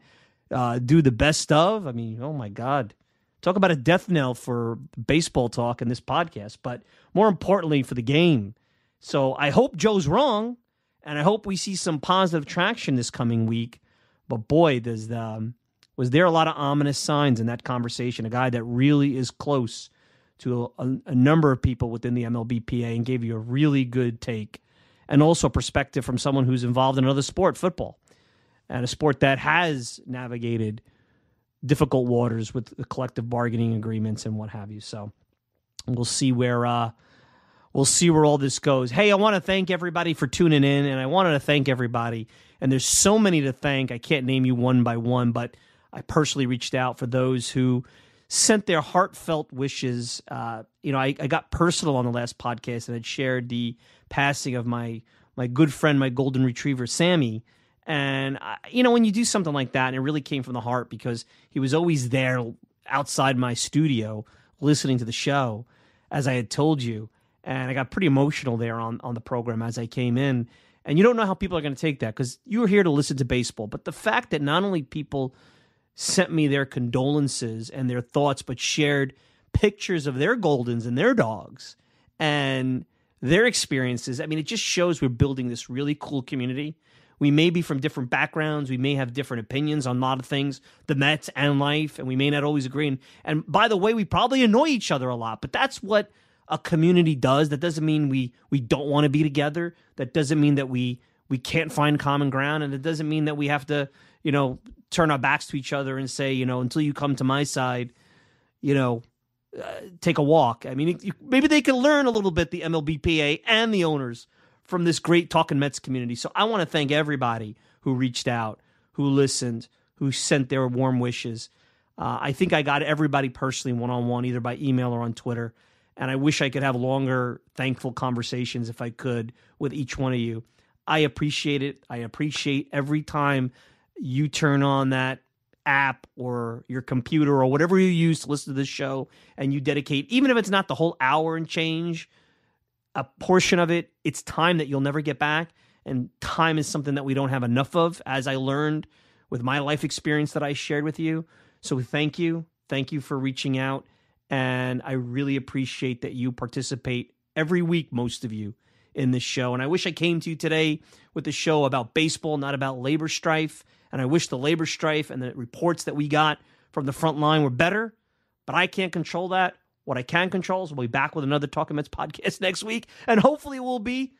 Speaker 3: uh, do the best of? I mean, oh my God. Talk about a death knell for baseball talk in this podcast, but more importantly for the game. So I hope Joe's wrong, and I hope we see some positive traction this coming week. But boy, does the, um, was there a lot of ominous signs in that conversation? A guy that really is close to a, a number of people within the MLBPA and gave you a really good take and also perspective from someone who's involved in another sport, football, and a sport that has navigated difficult waters with the collective bargaining agreements and what have you. So we'll see where uh, we'll see where all this goes. Hey, I want to thank everybody for tuning in, and I wanted to thank everybody. And there's so many to thank. I can't name you one by one, but I personally reached out for those who sent their heartfelt wishes. Uh, you know, I, I got personal on the last podcast and had shared the passing of my my good friend, my golden retriever, Sammy. And I, you know, when you do something like that, and it really came from the heart because he was always there outside my studio listening to the show, as I had told you. And I got pretty emotional there on on the program as I came in. And you don't know how people are going to take that because you were here to listen to baseball. But the fact that not only people sent me their condolences and their thoughts, but shared pictures of their Goldens and their dogs and their experiences. I mean, it just shows we're building this really cool community. We may be from different backgrounds. We may have different opinions on a lot of things, the Mets and life, and we may not always agree. And, and by the way, we probably annoy each other a lot, but that's what a community does. That doesn't mean we we don't want to be together. That doesn't mean that we we can't find common ground, and it doesn't mean that we have to you know turn our backs to each other and say, you know, until you come to my side, you know, uh, take a walk. I mean, maybe they can learn a little bit the MLBPA and the owners from this great talking Mets community. So I want to thank everybody who reached out, who listened, who sent their warm wishes. Uh, I think I got everybody personally one on one, either by email or on Twitter. And I wish I could have longer, thankful conversations if I could with each one of you. I appreciate it. I appreciate every time you turn on that app or your computer or whatever you use to listen to this show and you dedicate, even if it's not the whole hour and change, a portion of it, it's time that you'll never get back. And time is something that we don't have enough of, as I learned with my life experience that I shared with you. So thank you. Thank you for reaching out. And I really appreciate that you participate every week, most of you, in this show. And I wish I came to you today with the show about baseball, not about labor strife and I wish the labor strife and the reports that we got from the front line were better, but I can't control that. What I can control is we'll be back with another Talking Mets podcast next week, and hopefully it will be.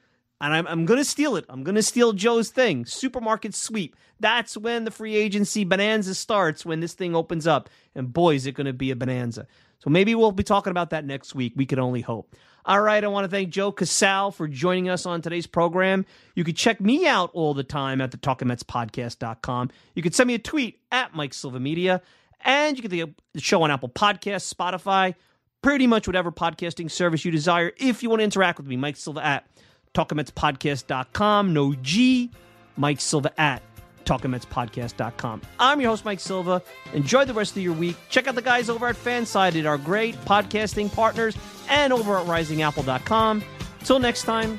Speaker 3: And I'm, I'm going to steal it. I'm going to steal Joe's thing supermarket sweep. That's when the free agency bonanza starts, when this thing opens up. And boy, is it going to be a bonanza. So maybe we'll be talking about that next week. We can only hope. All right, I want to thank Joe Casal for joining us on today's program. You can check me out all the time at the TalkingMetsPodcast.com. You can send me a tweet at Mike Silva Media, and you can get the show on Apple Podcasts, Spotify, pretty much whatever podcasting service you desire. If you want to interact with me, Mike Silva at TalkingMetsPodcast.com. No G, Mike Silva at talkingmetspodcast.com. I'm your host, Mike Silva. Enjoy the rest of your week. Check out the guys over at Fansided, our great podcasting partners, and over at risingapple.com. Till next time,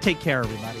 Speaker 3: take care, everybody.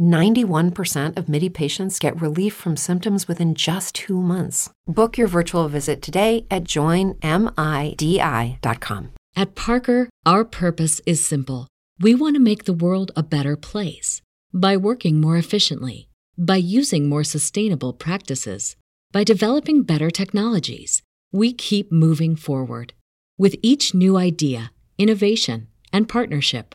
Speaker 7: 91% of MIDI patients get relief from symptoms within just two months. Book your virtual visit today at joinmidi.com.
Speaker 1: At Parker, our purpose is simple. We want to make the world a better place by working more efficiently, by using more sustainable practices, by developing better technologies. We keep moving forward. With each new idea, innovation, and partnership,